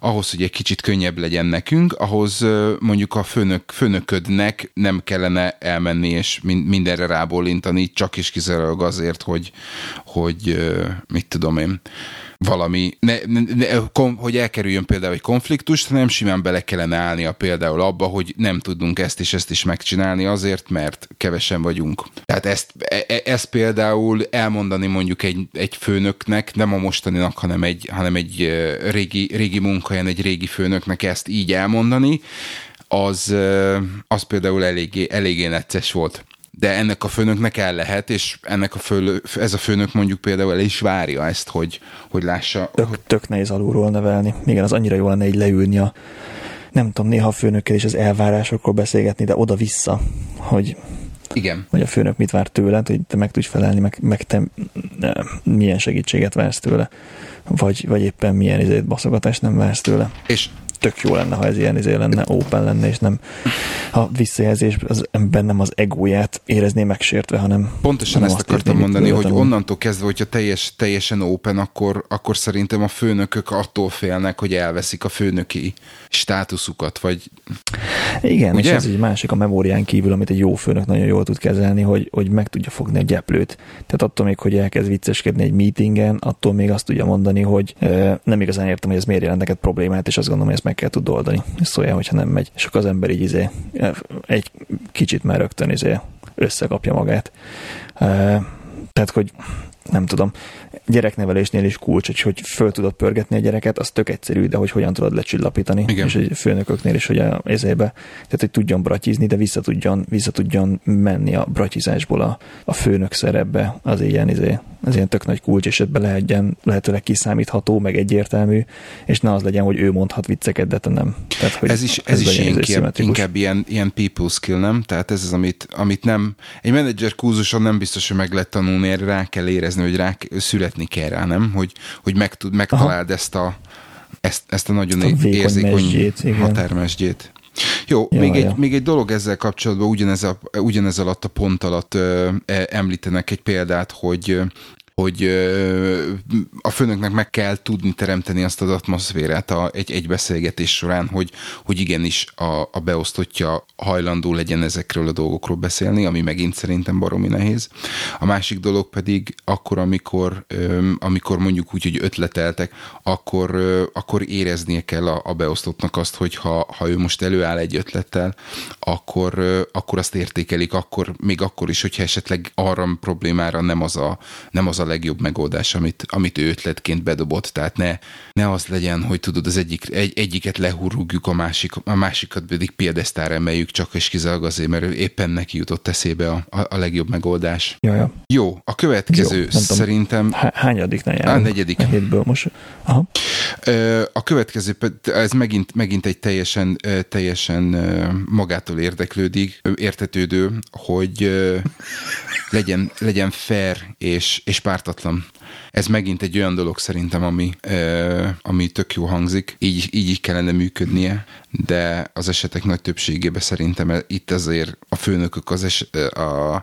ahhoz, hogy egy kicsit könnyebb legyen nekünk, ahhoz mondjuk a főnök, főnöködnek nem kellene elmenni és min- mindenre rábólintani, csak is kizárólag azért, hogy, hogy mit tudom én, valami, ne, ne, kom, hogy elkerüljön például egy konfliktust, hanem simán bele kellene állnia például abba, hogy nem tudunk ezt és ezt is megcsinálni azért, mert kevesen vagyunk. Tehát ezt, e, e ezt például elmondani mondjuk egy, egy főnöknek, nem a mostaninak, hanem egy, hanem egy régi, régi munkahelyen, egy régi főnöknek ezt így elmondani, az, az például eléggé, eléggé necces volt de ennek a főnöknek el lehet, és ennek a fő, ez a főnök mondjuk például el is várja ezt, hogy, hogy lássa. Tök, hogy... tök nehéz alulról nevelni. Igen, az annyira jó lenne egy leülni a nem tudom, néha a főnökkel is az elvárásokról beszélgetni, de oda-vissza, hogy igen. Hogy a főnök mit vár tőled, hogy te meg tudj felelni, meg, meg te milyen segítséget vársz tőle, vagy, vagy éppen milyen izét baszogatást nem vársz tőle. És tök jó lenne, ha ez ilyen izé lenne, open lenne, és nem a visszajelzés az ember nem az egóját érezné megsértve, hanem Pontosan hanem ezt akartam mondani, hogy onnantól kezdve, hogyha teljes, teljesen open, akkor, akkor szerintem a főnökök attól félnek, hogy elveszik a főnöki státuszukat, vagy... Igen, Ugye? és ez egy másik a memórián kívül, amit egy jó főnök nagyon jól tud kezelni, hogy, hogy meg tudja fogni a gyeplőt. Tehát attól még, hogy elkezd vicceskedni egy meetingen, attól még azt tudja mondani, hogy e, nem igazán értem, hogy ez miért jelent neked problémát, és azt gondolom, hogy ezt meg kell tud oldani. Szóljál, hogyha nem megy. És akkor az ember így izé, egy kicsit már rögtön izé összekapja magát. Tehát, hogy nem tudom, gyereknevelésnél is kulcs, hogy, hogy föl tudod pörgetni a gyereket, az tök egyszerű, de hogy hogyan tudod lecsillapítani. Igen. És egy főnököknél is, hogy a ezébe, tehát hogy tudjon bratizni, de vissza tudjon, vissza tudjon menni a bratizásból a, a főnök szerepbe, az ilyen, izé, az ilyen tök nagy kulcs, és ebbe lehetjen lehetőleg kiszámítható, meg egyértelmű, és ne az legyen, hogy ő mondhat vicceket, de te nem. Tehát, hogy ez is, ez, ez is izé inkább, inkább ilyen, ilyen people skill, nem? Tehát ez az, amit, amit nem, egy menedzser kúzuson nem biztos, hogy meg lehet tanulni, erre rá kell érezni, hogy rá születni kell rá, nem? Hogy, hogy meg tud, megtaláld ezt a, ezt, ezt a nagyon ezt a érzékony határmesdjét. Jó, ja, még, ja. Egy, még egy dolog ezzel kapcsolatban, ugyanez, a, ugyanez alatt a pont alatt ö, említenek egy példát, hogy hogy a főnöknek meg kell tudni teremteni azt az atmoszférát a, egy, egy beszélgetés során, hogy, hogy igenis a, a beosztottja hajlandó legyen ezekről a dolgokról beszélni, ami megint szerintem baromi nehéz. A másik dolog pedig akkor, amikor, amikor mondjuk úgy, hogy ötleteltek, akkor, akkor éreznie kell a, a beosztottnak azt, hogy ha, ha ő most előáll egy ötlettel, akkor, akkor azt értékelik, akkor még akkor is, hogyha esetleg arra problémára nem az a, nem az a legjobb megoldás, amit, amit ő ötletként bedobott. Tehát ne, ne az legyen, hogy tudod, az egyik, egy, egyiket lehurrugjuk, a, másik, a másikat pedig piedesztára emeljük, csak és kizárólag azért, mert ő éppen neki jutott eszébe a, a, a legjobb megoldás. Jaja. Jó, a következő Jó, szerintem... Hányadik ne járunk? A negyedik. A hétből most. Aha. A következő, ez megint, megint egy teljesen, teljesen magától érdeklődik, értetődő, hogy legyen, legyen fair és, és pártatlan. Ez megint egy olyan dolog szerintem, ami, ami tök jó hangzik. Így, így így kellene működnie, de az esetek nagy többségében szerintem itt azért a főnökök az es, a,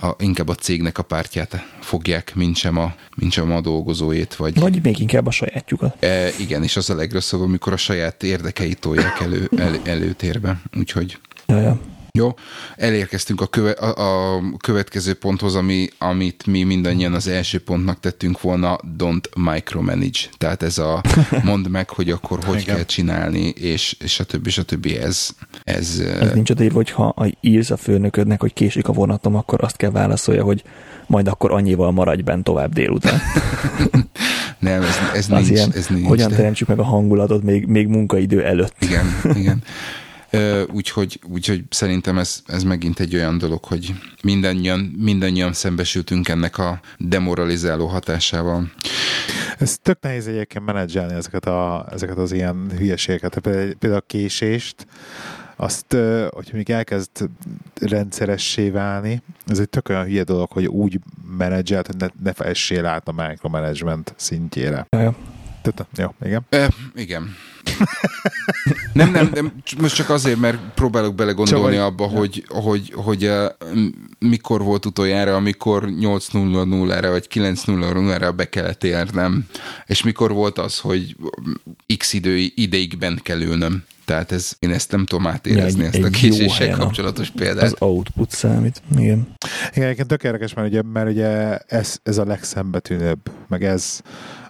a, inkább a cégnek a pártját fogják, mint sem a, mint sem a dolgozóét. Vagy, vagy még inkább a sajátjukat. E, igen, és az a legrosszabb, amikor a saját érdekeit tolják elő, el, előtérbe. Úgyhogy... Ja, ja. Jó, elérkeztünk a, köve, a, a következő ponthoz, ami, amit mi mindannyian az első pontnak tettünk volna, don't micromanage. Tehát ez a mondd meg, hogy akkor hogy kell csinálni, és, és a többi, ez... Ez, ez nincs odaírva, hogy ha írsz a főnöködnek, hogy késik a vonatom, akkor azt kell válaszolja, hogy majd akkor annyival maradj bent tovább délután. Nem, ez, ez nincs. Ilyen, ez nincs hogyan de... teremtsük meg a hangulatot még, még munkaidő előtt. Igen, igen. Úgyhogy, úgyhogy szerintem ez, ez megint egy olyan dolog, hogy mindannyian, mindannyian szembesültünk ennek a demoralizáló hatásával. Ez tök nehéz egyébként menedzselni ezeket, a, ezeket az ilyen hülyeségeket. Például a késést, azt, hogyha még elkezd rendszeressé válni, ez egy tök olyan hülye dolog, hogy úgy menedzselt, hogy ne, ne fessél át a micromanagement szintjére. Ja. Tehát, jó, igen. E, igen. Nem, nem, nem, most csak azért, mert próbálok belegondolni csak abba, hogy, hogy, hogy uh, mikor volt utoljára, amikor 8.00-ra vagy 9.00-ra be kellett érnem, és mikor volt az, hogy x idő, ideigben kell ülnöm. Tehát ez, én ezt nem tudom átérezni, ja, ezt a késéssel kapcsolatos példát. Az output számít, igen. Igen, egyébként tök érdekes, mert ugye, mert ugye ez, ez a legszembetűnőbb, meg ez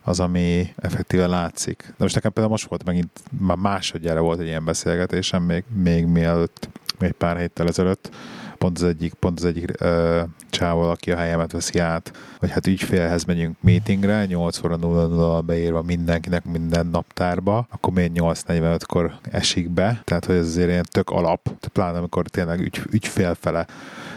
az, ami effektíve látszik. De most nekem például most volt megint, már másodjára volt egy ilyen beszélgetésem, még, még mielőtt, még pár héttel ezelőtt, pont az egyik, pont az egyik ö, csával, aki a helyemet veszi át, hogy hát ügyfélhez megyünk meetingre, 8 óra 0 beírva mindenkinek minden naptárba, akkor még 8.45-kor esik be, tehát hogy ez azért ilyen tök alap, pláne amikor tényleg ügy, ügyfél fele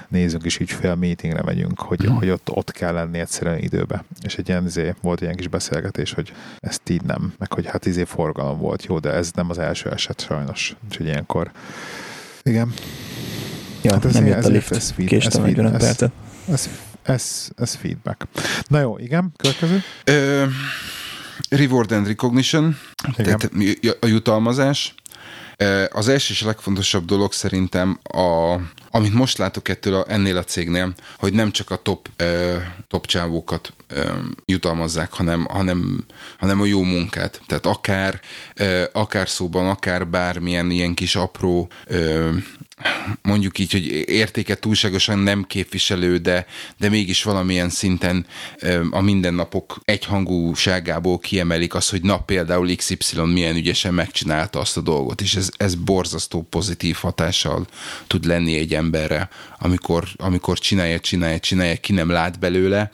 nézünk és ügyfél meetingre megyünk, hogy, mm. hogy ott, ott kell lenni egyszerűen időbe. És egy ilyen izé, volt ilyen kis beszélgetés, hogy ezt így nem, meg hogy hát izé forgalom volt, jó, de ez nem az első eset sajnos. Úgyhogy ilyenkor igen. Ja, hát ez nem jött a lift, ez, feed, késtem 45 percet. Ez, ez, ez feedback. Na jó, igen, következő. Ö, reward and recognition, igen. tehát a jutalmazás. Az első és a legfontosabb dolog szerintem, a, amit most látok ettől a, ennél a cégnél, hogy nem csak a top, top csávókat jutalmazzák, hanem, hanem, hanem a jó munkát. Tehát akár, akár szóban, akár bármilyen ilyen kis apró mondjuk így, hogy értéket túlságosan nem képviselő, de, de mégis valamilyen szinten a mindennapok egyhangúságából kiemelik az, hogy na például XY milyen ügyesen megcsinálta azt a dolgot, és ez, ez borzasztó pozitív hatással tud lenni egy emberre, amikor, amikor csinálja, csinálja, csinálja, ki nem lát belőle,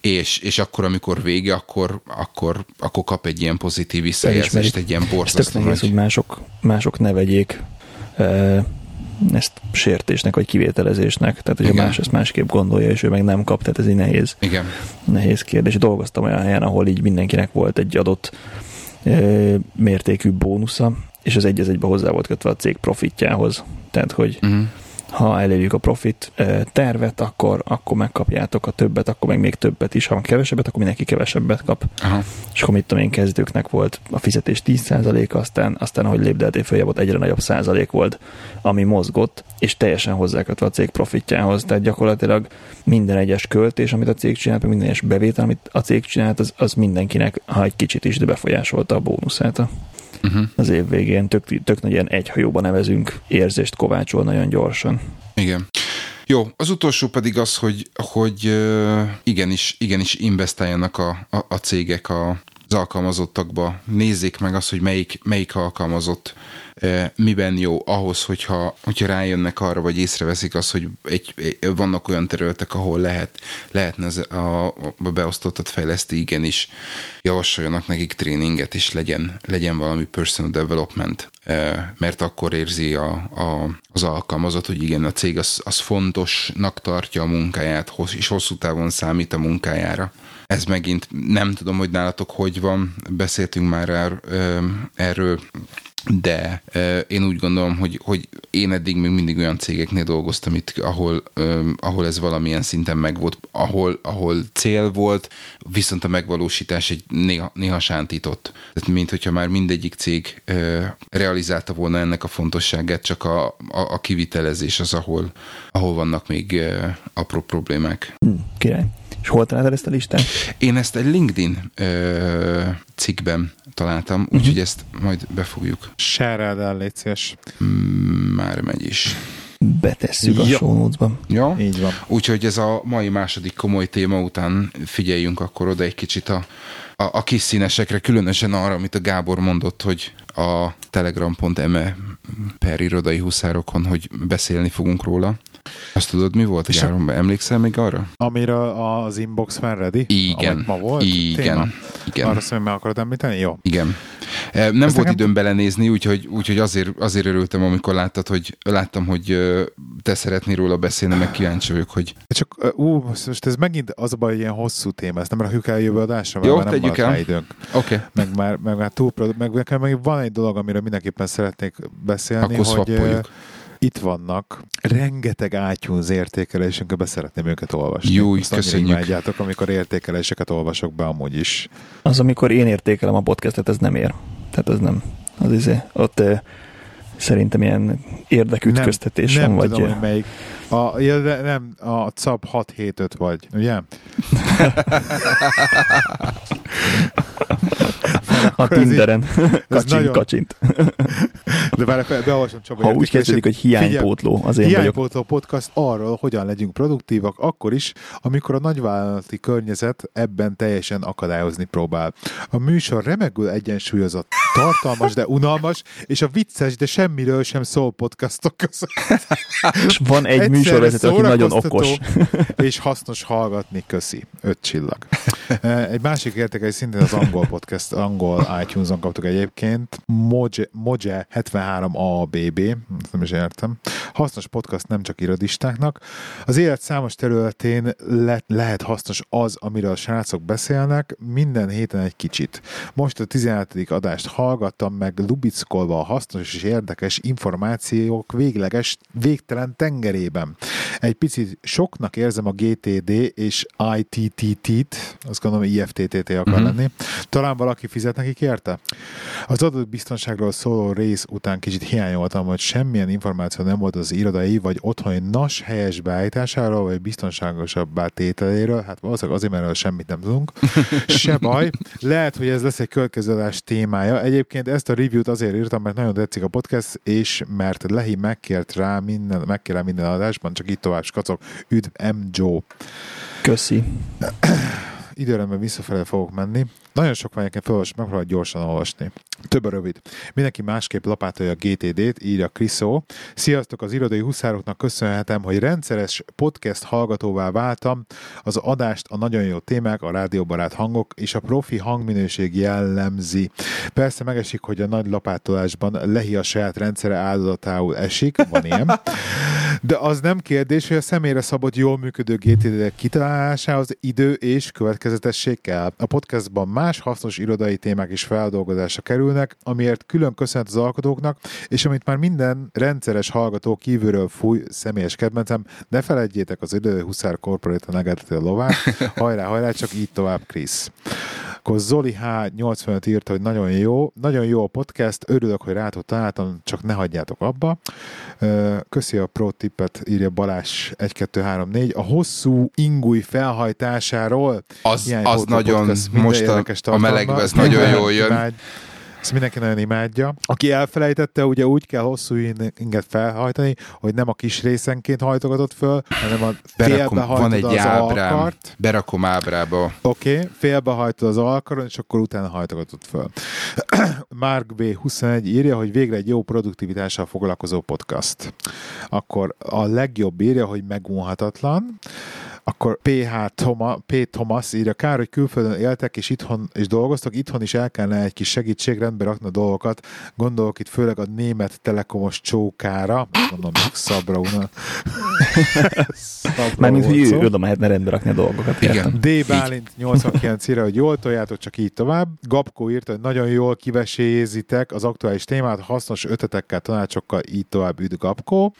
és, és akkor, amikor vége, akkor, akkor, akkor kap egy ilyen pozitív visszajelzést, egy ilyen borzasztó. Ez hogy mások, mások ne vegyék ezt sértésnek vagy kivételezésnek. Tehát, hogy a más ezt másképp gondolja, és ő meg nem kap, tehát ez egy nehéz, Igen. nehéz kérdés. Dolgoztam olyan helyen, ahol így mindenkinek volt egy adott e, mértékű bónusza, és az egy egybe hozzá volt kötve a cég profitjához. Tehát, hogy uh-huh ha elérjük a profit tervet, akkor, akkor megkapjátok a többet, akkor meg még többet is. Ha kevesebbet, akkor mindenki kevesebbet kap. Aha. És akkor mit tudom én, kezdőknek volt a fizetés 10%, aztán, aztán ahogy lépdeltél följebb, ott egyre nagyobb százalék volt, ami mozgott, és teljesen hozzákötve a cég profitjához. Tehát gyakorlatilag minden egyes költés, amit a cég csinált, minden egyes bevétel, amit a cég csinált, az, az mindenkinek, ha egy kicsit is, de befolyásolta a bónuszát uh-huh. az év végén. Tök, tök nagy ilyen egy hajóba nevezünk érzést kovácsol nagyon gyorsan. Igen. Jó, az utolsó pedig az, hogy, hogy igenis, igenis investáljanak a, a, a cégek a, az alkalmazottakba. Nézzék meg azt, hogy melyik, melyik alkalmazott miben jó ahhoz, hogyha, hogyha rájönnek arra, vagy észreveszik azt, hogy egy, vannak olyan területek, ahol lehet, lehetne az, a, a beosztottat fejleszti, igenis javasoljanak nekik tréninget, és legyen, legyen valami personal development, mert akkor érzi a, a, az alkalmazott, hogy igen, a cég az, az fontosnak tartja a munkáját, és hosszú távon számít a munkájára. Ez megint nem tudom, hogy nálatok hogy van, beszéltünk már er, erről de uh, én úgy gondolom, hogy, hogy én eddig még mindig olyan cégeknél dolgoztam itt, ahol, um, ahol ez valamilyen szinten megvolt, ahol, ahol cél volt, viszont a megvalósítás egy néha, néha sántított. Tehát mint hogyha már mindegyik cég uh, realizálta volna ennek a fontosságát, csak a, a, a kivitelezés az, ahol, ahol vannak még uh, apró problémák. Hmm, király. És hol találtad ezt a listát? Én ezt egy LinkedIn ö, cikkben találtam, uh-huh. úgyhogy ezt majd befogjuk. Sárrád el, légy szíves. Mm, már megy is. Betesszük ja. a show notes-ba. Ja, így van. Úgyhogy ez a mai második komoly téma után figyeljünk akkor oda egy kicsit a, a, a kis színesekre, különösen arra, amit a Gábor mondott, hogy a telegram.me per irodai huszárokon, hogy beszélni fogunk róla. Azt tudod, mi volt? És a... Emlékszel még arra? Amire az inbox már ready? Igen. Ma volt? Igen. Téma? Igen. Arra szóval meg akarod említeni? Jó. Igen. Nem Ezt volt nekem... időm belenézni, úgyhogy, úgyhogy azért, azért örültem, amikor láttad, hogy láttam, hogy te szeretnél róla beszélni, meg kíváncsi vagyok, hogy... Csak, ú, most ez megint az a baj, ilyen hosszú téma, ezt nem rakjuk el jövő adásra, Jó, mert tegyük nem el. időnk. Okay. Meg már, meg már túl, meg, meg, van egy dolog, amiről mindenképpen szeretnék beszélni, Akkor hogy swappoljuk itt vannak, rengeteg iTunes értékelésünk, be szeretném őket olvasni. Jó, Azt köszönjük. imádjátok, amikor értékeléseket olvasok be amúgy is. Az, amikor én értékelem a podcastet, ez nem ér. Tehát ez nem. Az izé, ott eh, szerintem ilyen érdekütköztetés nem, van, nem vagy... Tudom, hogy melyik. A, ja, de nem, a CAP 675 vagy, ugye? a Tinderen. Kacsint, nagyon... kacsint. De várj, beolvasom Csaba. Ha úgy kezdődik, hogy hiánypótló, az én Hiánypótló podcast arról, hogyan legyünk produktívak, akkor is, amikor a nagyvállalati környezet ebben teljesen akadályozni próbál. A műsor remegül egyensúlyozott, tartalmas, de unalmas, és a vicces, de semmiről sem szól podcastok között. És van egy műsorvezető, aki nagyon okos. és hasznos hallgatni, köszi. Öt csillag. Egy másik értéke, szintén az angol podcast, angol iTunes-on kaptuk egyébként, Moje, Moje 73 ABB, ezt nem is értem. Hasznos podcast nem csak irodistáknak. Az élet számos területén le, lehet hasznos az, amiről a srácok beszélnek, minden héten egy kicsit. Most a 17. adást hallgattam meg lubickolva a hasznos és érdekes információk végleges, végtelen tengerében. Egy picit soknak érzem a GTD és ITTT-t, azt gondolom IFTTT akar uh-huh. lenni. Talán valaki fizet nekik érte? Az adott biztonságról szóló rész után kicsit hiányoltam, hogy semmilyen információ nem volt az irodai vagy otthoni nas helyes beállításáról, vagy biztonságosabbá tételéről. Hát valószínűleg azért, mert semmit nem tudunk. Se baj. Lehet, hogy ez lesz egy következő témája. Egyébként ezt a review-t azért írtam, mert nagyon tetszik a podcast, és mert Lehi megkért rá minden, megkér rá minden adásban, csak itt tovább skacok. Üdv M. Joe. Köszi. Időrendben visszafelé fogok menni. Nagyon sok van, fel, megpróbálok gyorsan olvasni. Több a rövid. Mindenki másképp lapátolja a GTD-t, írja Kriszó. Sziasztok, az irodai huszároknak köszönhetem, hogy rendszeres podcast hallgatóvá váltam. Az adást a nagyon jó témák, a rádióbarát hangok és a profi hangminőség jellemzi. Persze megesik, hogy a nagy lapátolásban lehi a saját rendszere áldozatául esik, van ilyen. De az nem kérdés, hogy a személyre szabott jól működő GTD kitalálásához idő és következetesség kell. A podcastban más hasznos irodai témák is feldolgozásra kerülnek, amiért külön köszönet az alkotóknak, és amit már minden rendszeres hallgató kívülről fúj személyes kedvencem, ne felejtjétek az idő Huszár Corporate a lovát. Hajrá, hajrá, csak így tovább, Krisz. Akkor Zoli H85 írta, hogy nagyon jó, nagyon jó a podcast, örülök, hogy rátok találtam, csak ne hagyjátok abba. Köszi a pro tippet, írja Balázs 1234. A hosszú ingúj felhajtásáról az, az nagyon, most a, a melegben ez nagyon jól jön. Ezt mindenki nagyon imádja. Aki elfelejtette, ugye úgy kell hosszú inget felhajtani, hogy nem a kis részenként hajtogatott föl, hanem a Berakom, van egy az ábrám, alkart. Berakom ábrába. Oké, okay, félbehajtod az alkaron, és akkor utána hajtogatod föl. Mark B21 írja, hogy végre egy jó produktivitással foglalkozó podcast. Akkor a legjobb írja, hogy megunhatatlan akkor PH Toma, P. Thomas írja, kár, hogy külföldön éltek és itthon és dolgoztak, itthon is el kellene egy kis segítség rendbe rakni a dolgokat. Gondolok itt főleg a német telekomos csókára, mondom, Szabra Una. Mármint, hogy ő oda mehetne rendbe rakni a dolgokat. Igen. D. Bálint 89 írja, hogy jól toljátok, csak így tovább. Gabko írta, hogy nagyon jól kivesézitek az aktuális témát, hasznos ötletekkel, tanácsokkal, így tovább üdv Gabko.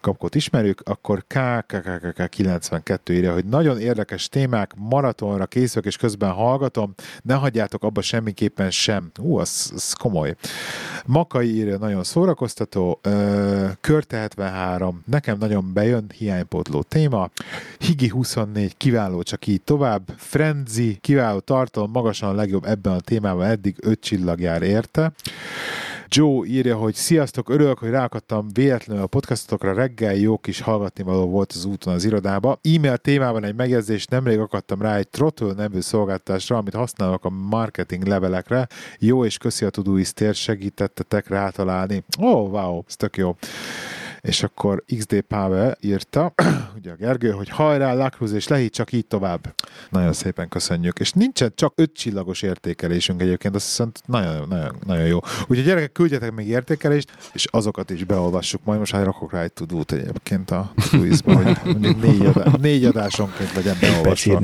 Gabkot ismerjük, akkor KKKK 92 írja, írja, hogy nagyon érdekes témák, maratonra készülök, és közben hallgatom, ne hagyjátok abba semmiképpen sem. Ú, az, az komoly. Makai írja, nagyon szórakoztató, Körte 73, nekem nagyon bejön, hiánypótló téma, Higi 24, kiváló, csak így tovább, Frenzy, kiváló tartalom, magasan a legjobb ebben a témában, eddig öt csillag jár érte. Joe írja, hogy sziasztok, örülök, hogy rákattam véletlenül a podcastotokra, reggel jó kis hallgatni való volt az úton az irodába. E-mail témában egy megjegyzés, nemrég akadtam rá egy Trottle nevű szolgáltatásra, amit használok a marketing levelekre. Jó és köszi a Todoist segítettetek rátalálni. Ó, oh, wow, ez tök jó és akkor XD Páve írta, ugye a Gergő, hogy hajrá, Lakruz, és lehít csak így tovább. Nagyon szépen köszönjük. És nincsen csak öt csillagos értékelésünk egyébként, azt hiszem nagyon, nagyon, nagyon jó. Úgyhogy gyerekek, küldjetek még értékelést, és azokat is beolvassuk. Majd most hát rakok rá egy tudót egyébként a Luisba, hogy mondjuk négy, adá, négy adásonként legyen beolvasva.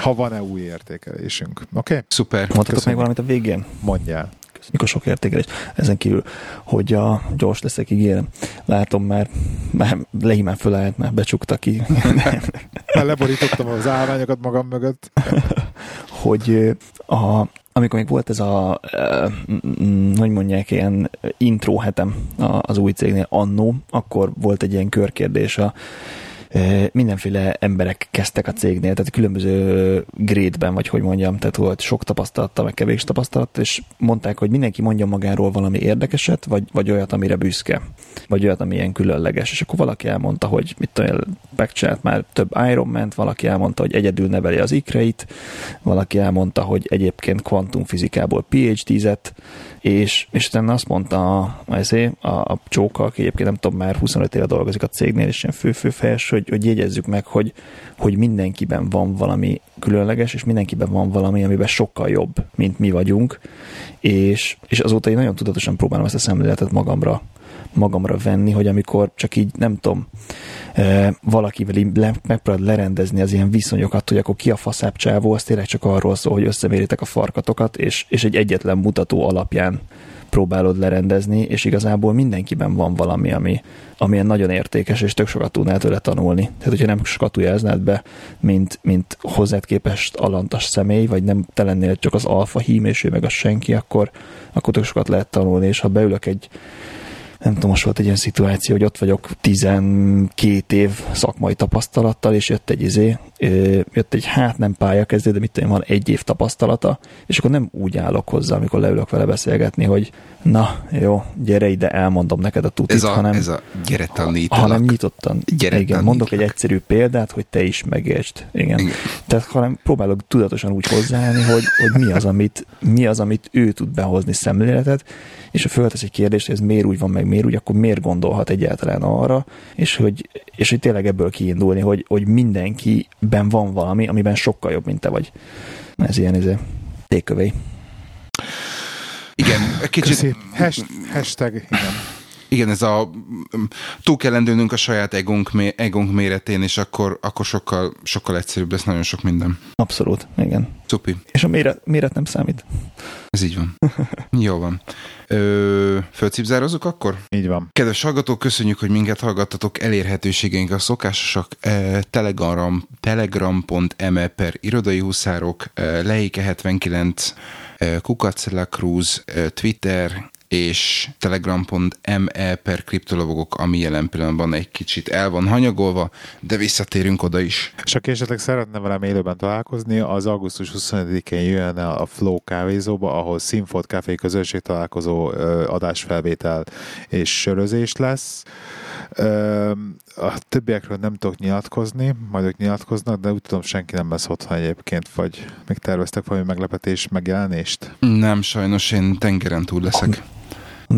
Ha van-e új értékelésünk. Oké? Okay? Szuper. Mondhatok még valamit a végén? Mondjál a sok értékelést. Ezen kívül, hogy a gyors leszek, ígérem. Látom már, már Lehi fölállt, már becsukta ki. már leborítottam az állványokat magam mögött. hogy a, amikor még volt ez a, hogy mondják, ilyen intro hetem az új cégnél annó, akkor volt egy ilyen körkérdés a mindenféle emberek kezdtek a cégnél, tehát különböző grédben, vagy hogy mondjam, tehát volt sok tapasztalata, meg kevés tapasztalat, és mondták, hogy mindenki mondja magáról valami érdekeset, vagy, vagy olyat, amire büszke, vagy olyat, ami ilyen különleges, és akkor valaki elmondta, hogy mit tudom, megcsinált már több Iron valaki elmondta, hogy egyedül neveli az ikreit, valaki elmondta, hogy egyébként kvantumfizikából PhD-zett, és, és utána azt mondta a, a, a csóka, aki egyébként nem tudom, már 25 éve dolgozik a cégnél, és ilyen fő-fő-fejes, hogy, hogy jegyezzük meg, hogy, hogy mindenkiben van valami különleges, és mindenkiben van valami, amiben sokkal jobb, mint mi vagyunk, és, és azóta én nagyon tudatosan próbálom ezt a szemléletet magamra magamra venni, hogy amikor csak így, nem tudom, valakivel le, megpróbálod lerendezni az ilyen viszonyokat, hogy akkor ki a faszább csávó, az tényleg csak arról szól, hogy összeméritek a farkatokat, és, és egy egyetlen mutató alapján próbálod lerendezni, és igazából mindenkiben van valami, ami, ami nagyon értékes, és tök sokat tudnál tőle tanulni. Tehát, hogyha nem skatujáznád be, mint, mint hozzád képest alantas személy, vagy nem te lennél csak az alfa hím, és ő meg a senki, akkor, akkor tök sokat lehet tanulni, és ha beülök egy nem tudom, most volt egy ilyen szituáció, hogy ott vagyok 12 év szakmai tapasztalattal, és jött egy izé, jött egy hát nem pályakezdő, de mit tudom, van egy év tapasztalata, és akkor nem úgy állok hozzá, amikor leülök vele beszélgetni, hogy na, jó, gyere ide, elmondom neked a tutit, ez a, hanem, ez a gyere tanítalak. hanem nyitottan. Gyere igen, tanítalak. mondok egy egyszerű példát, hogy te is megértsd. Igen. igen. Tehát hanem próbálok tudatosan úgy hozzáállni, hogy, hogy mi, az, amit, mi az, amit ő tud behozni szemléletet, és ha föltesz egy kérdést, hogy ez miért úgy van, meg miért úgy, akkor miért gondolhat egyáltalán arra, és hogy, és hogy tényleg ebből kiindulni, hogy, hogy mindenkiben van valami, amiben sokkal jobb, mint te vagy. Ez ilyen, ez tékövé. Igen, kicsit... Köszi. Hashtag, igen. Igen, ez a túl kell lendülnünk a saját egónk, egónk méretén, és akkor, akkor sokkal, sokkal egyszerűbb lesz nagyon sok minden. Abszolút, igen. Szupi. És a méret, méret nem számít. Ez így van. Jó van. Ö, Fölcipzározunk akkor? Így van. Kedves hallgatók, köszönjük, hogy minket hallgattatok. Elérhetőségeink a szokásosak. Eh, Telegram, telegram.me per irodai huszárok, eh, Leike 79, eh, Cruz, Twitter, és telegram.me per kriptolovogok, ami jelen pillanatban egy kicsit el van hanyagolva, de visszatérünk oda is. És aki esetleg szeretne velem élőben találkozni, az augusztus 25-én jön a Flow kávézóba, ahol Színfolt Café közösség találkozó adásfelvétel és sörözés lesz. A többiekről nem tudok nyilatkozni, majd ők nyilatkoznak, de úgy tudom, senki nem lesz otthon egyébként, vagy még terveztek valami meglepetés megjelenést? Nem, sajnos én tengeren túl leszek.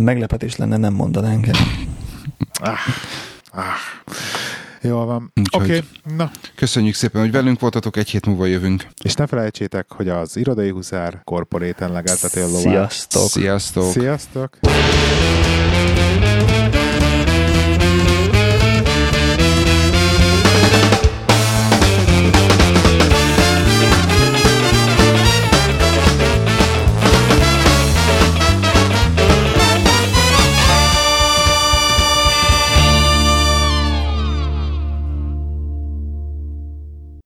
Meglepetés lenne, nem mondanánk el. Ah, ah. Jól van. Oké, okay. na. Köszönjük szépen, hogy velünk voltatok, egy hét múlva jövünk. És ne felejtsétek, hogy az Irodai Huszár korporéten legelteti a lovát. Sziasztok! Sziasztok! Sziasztok!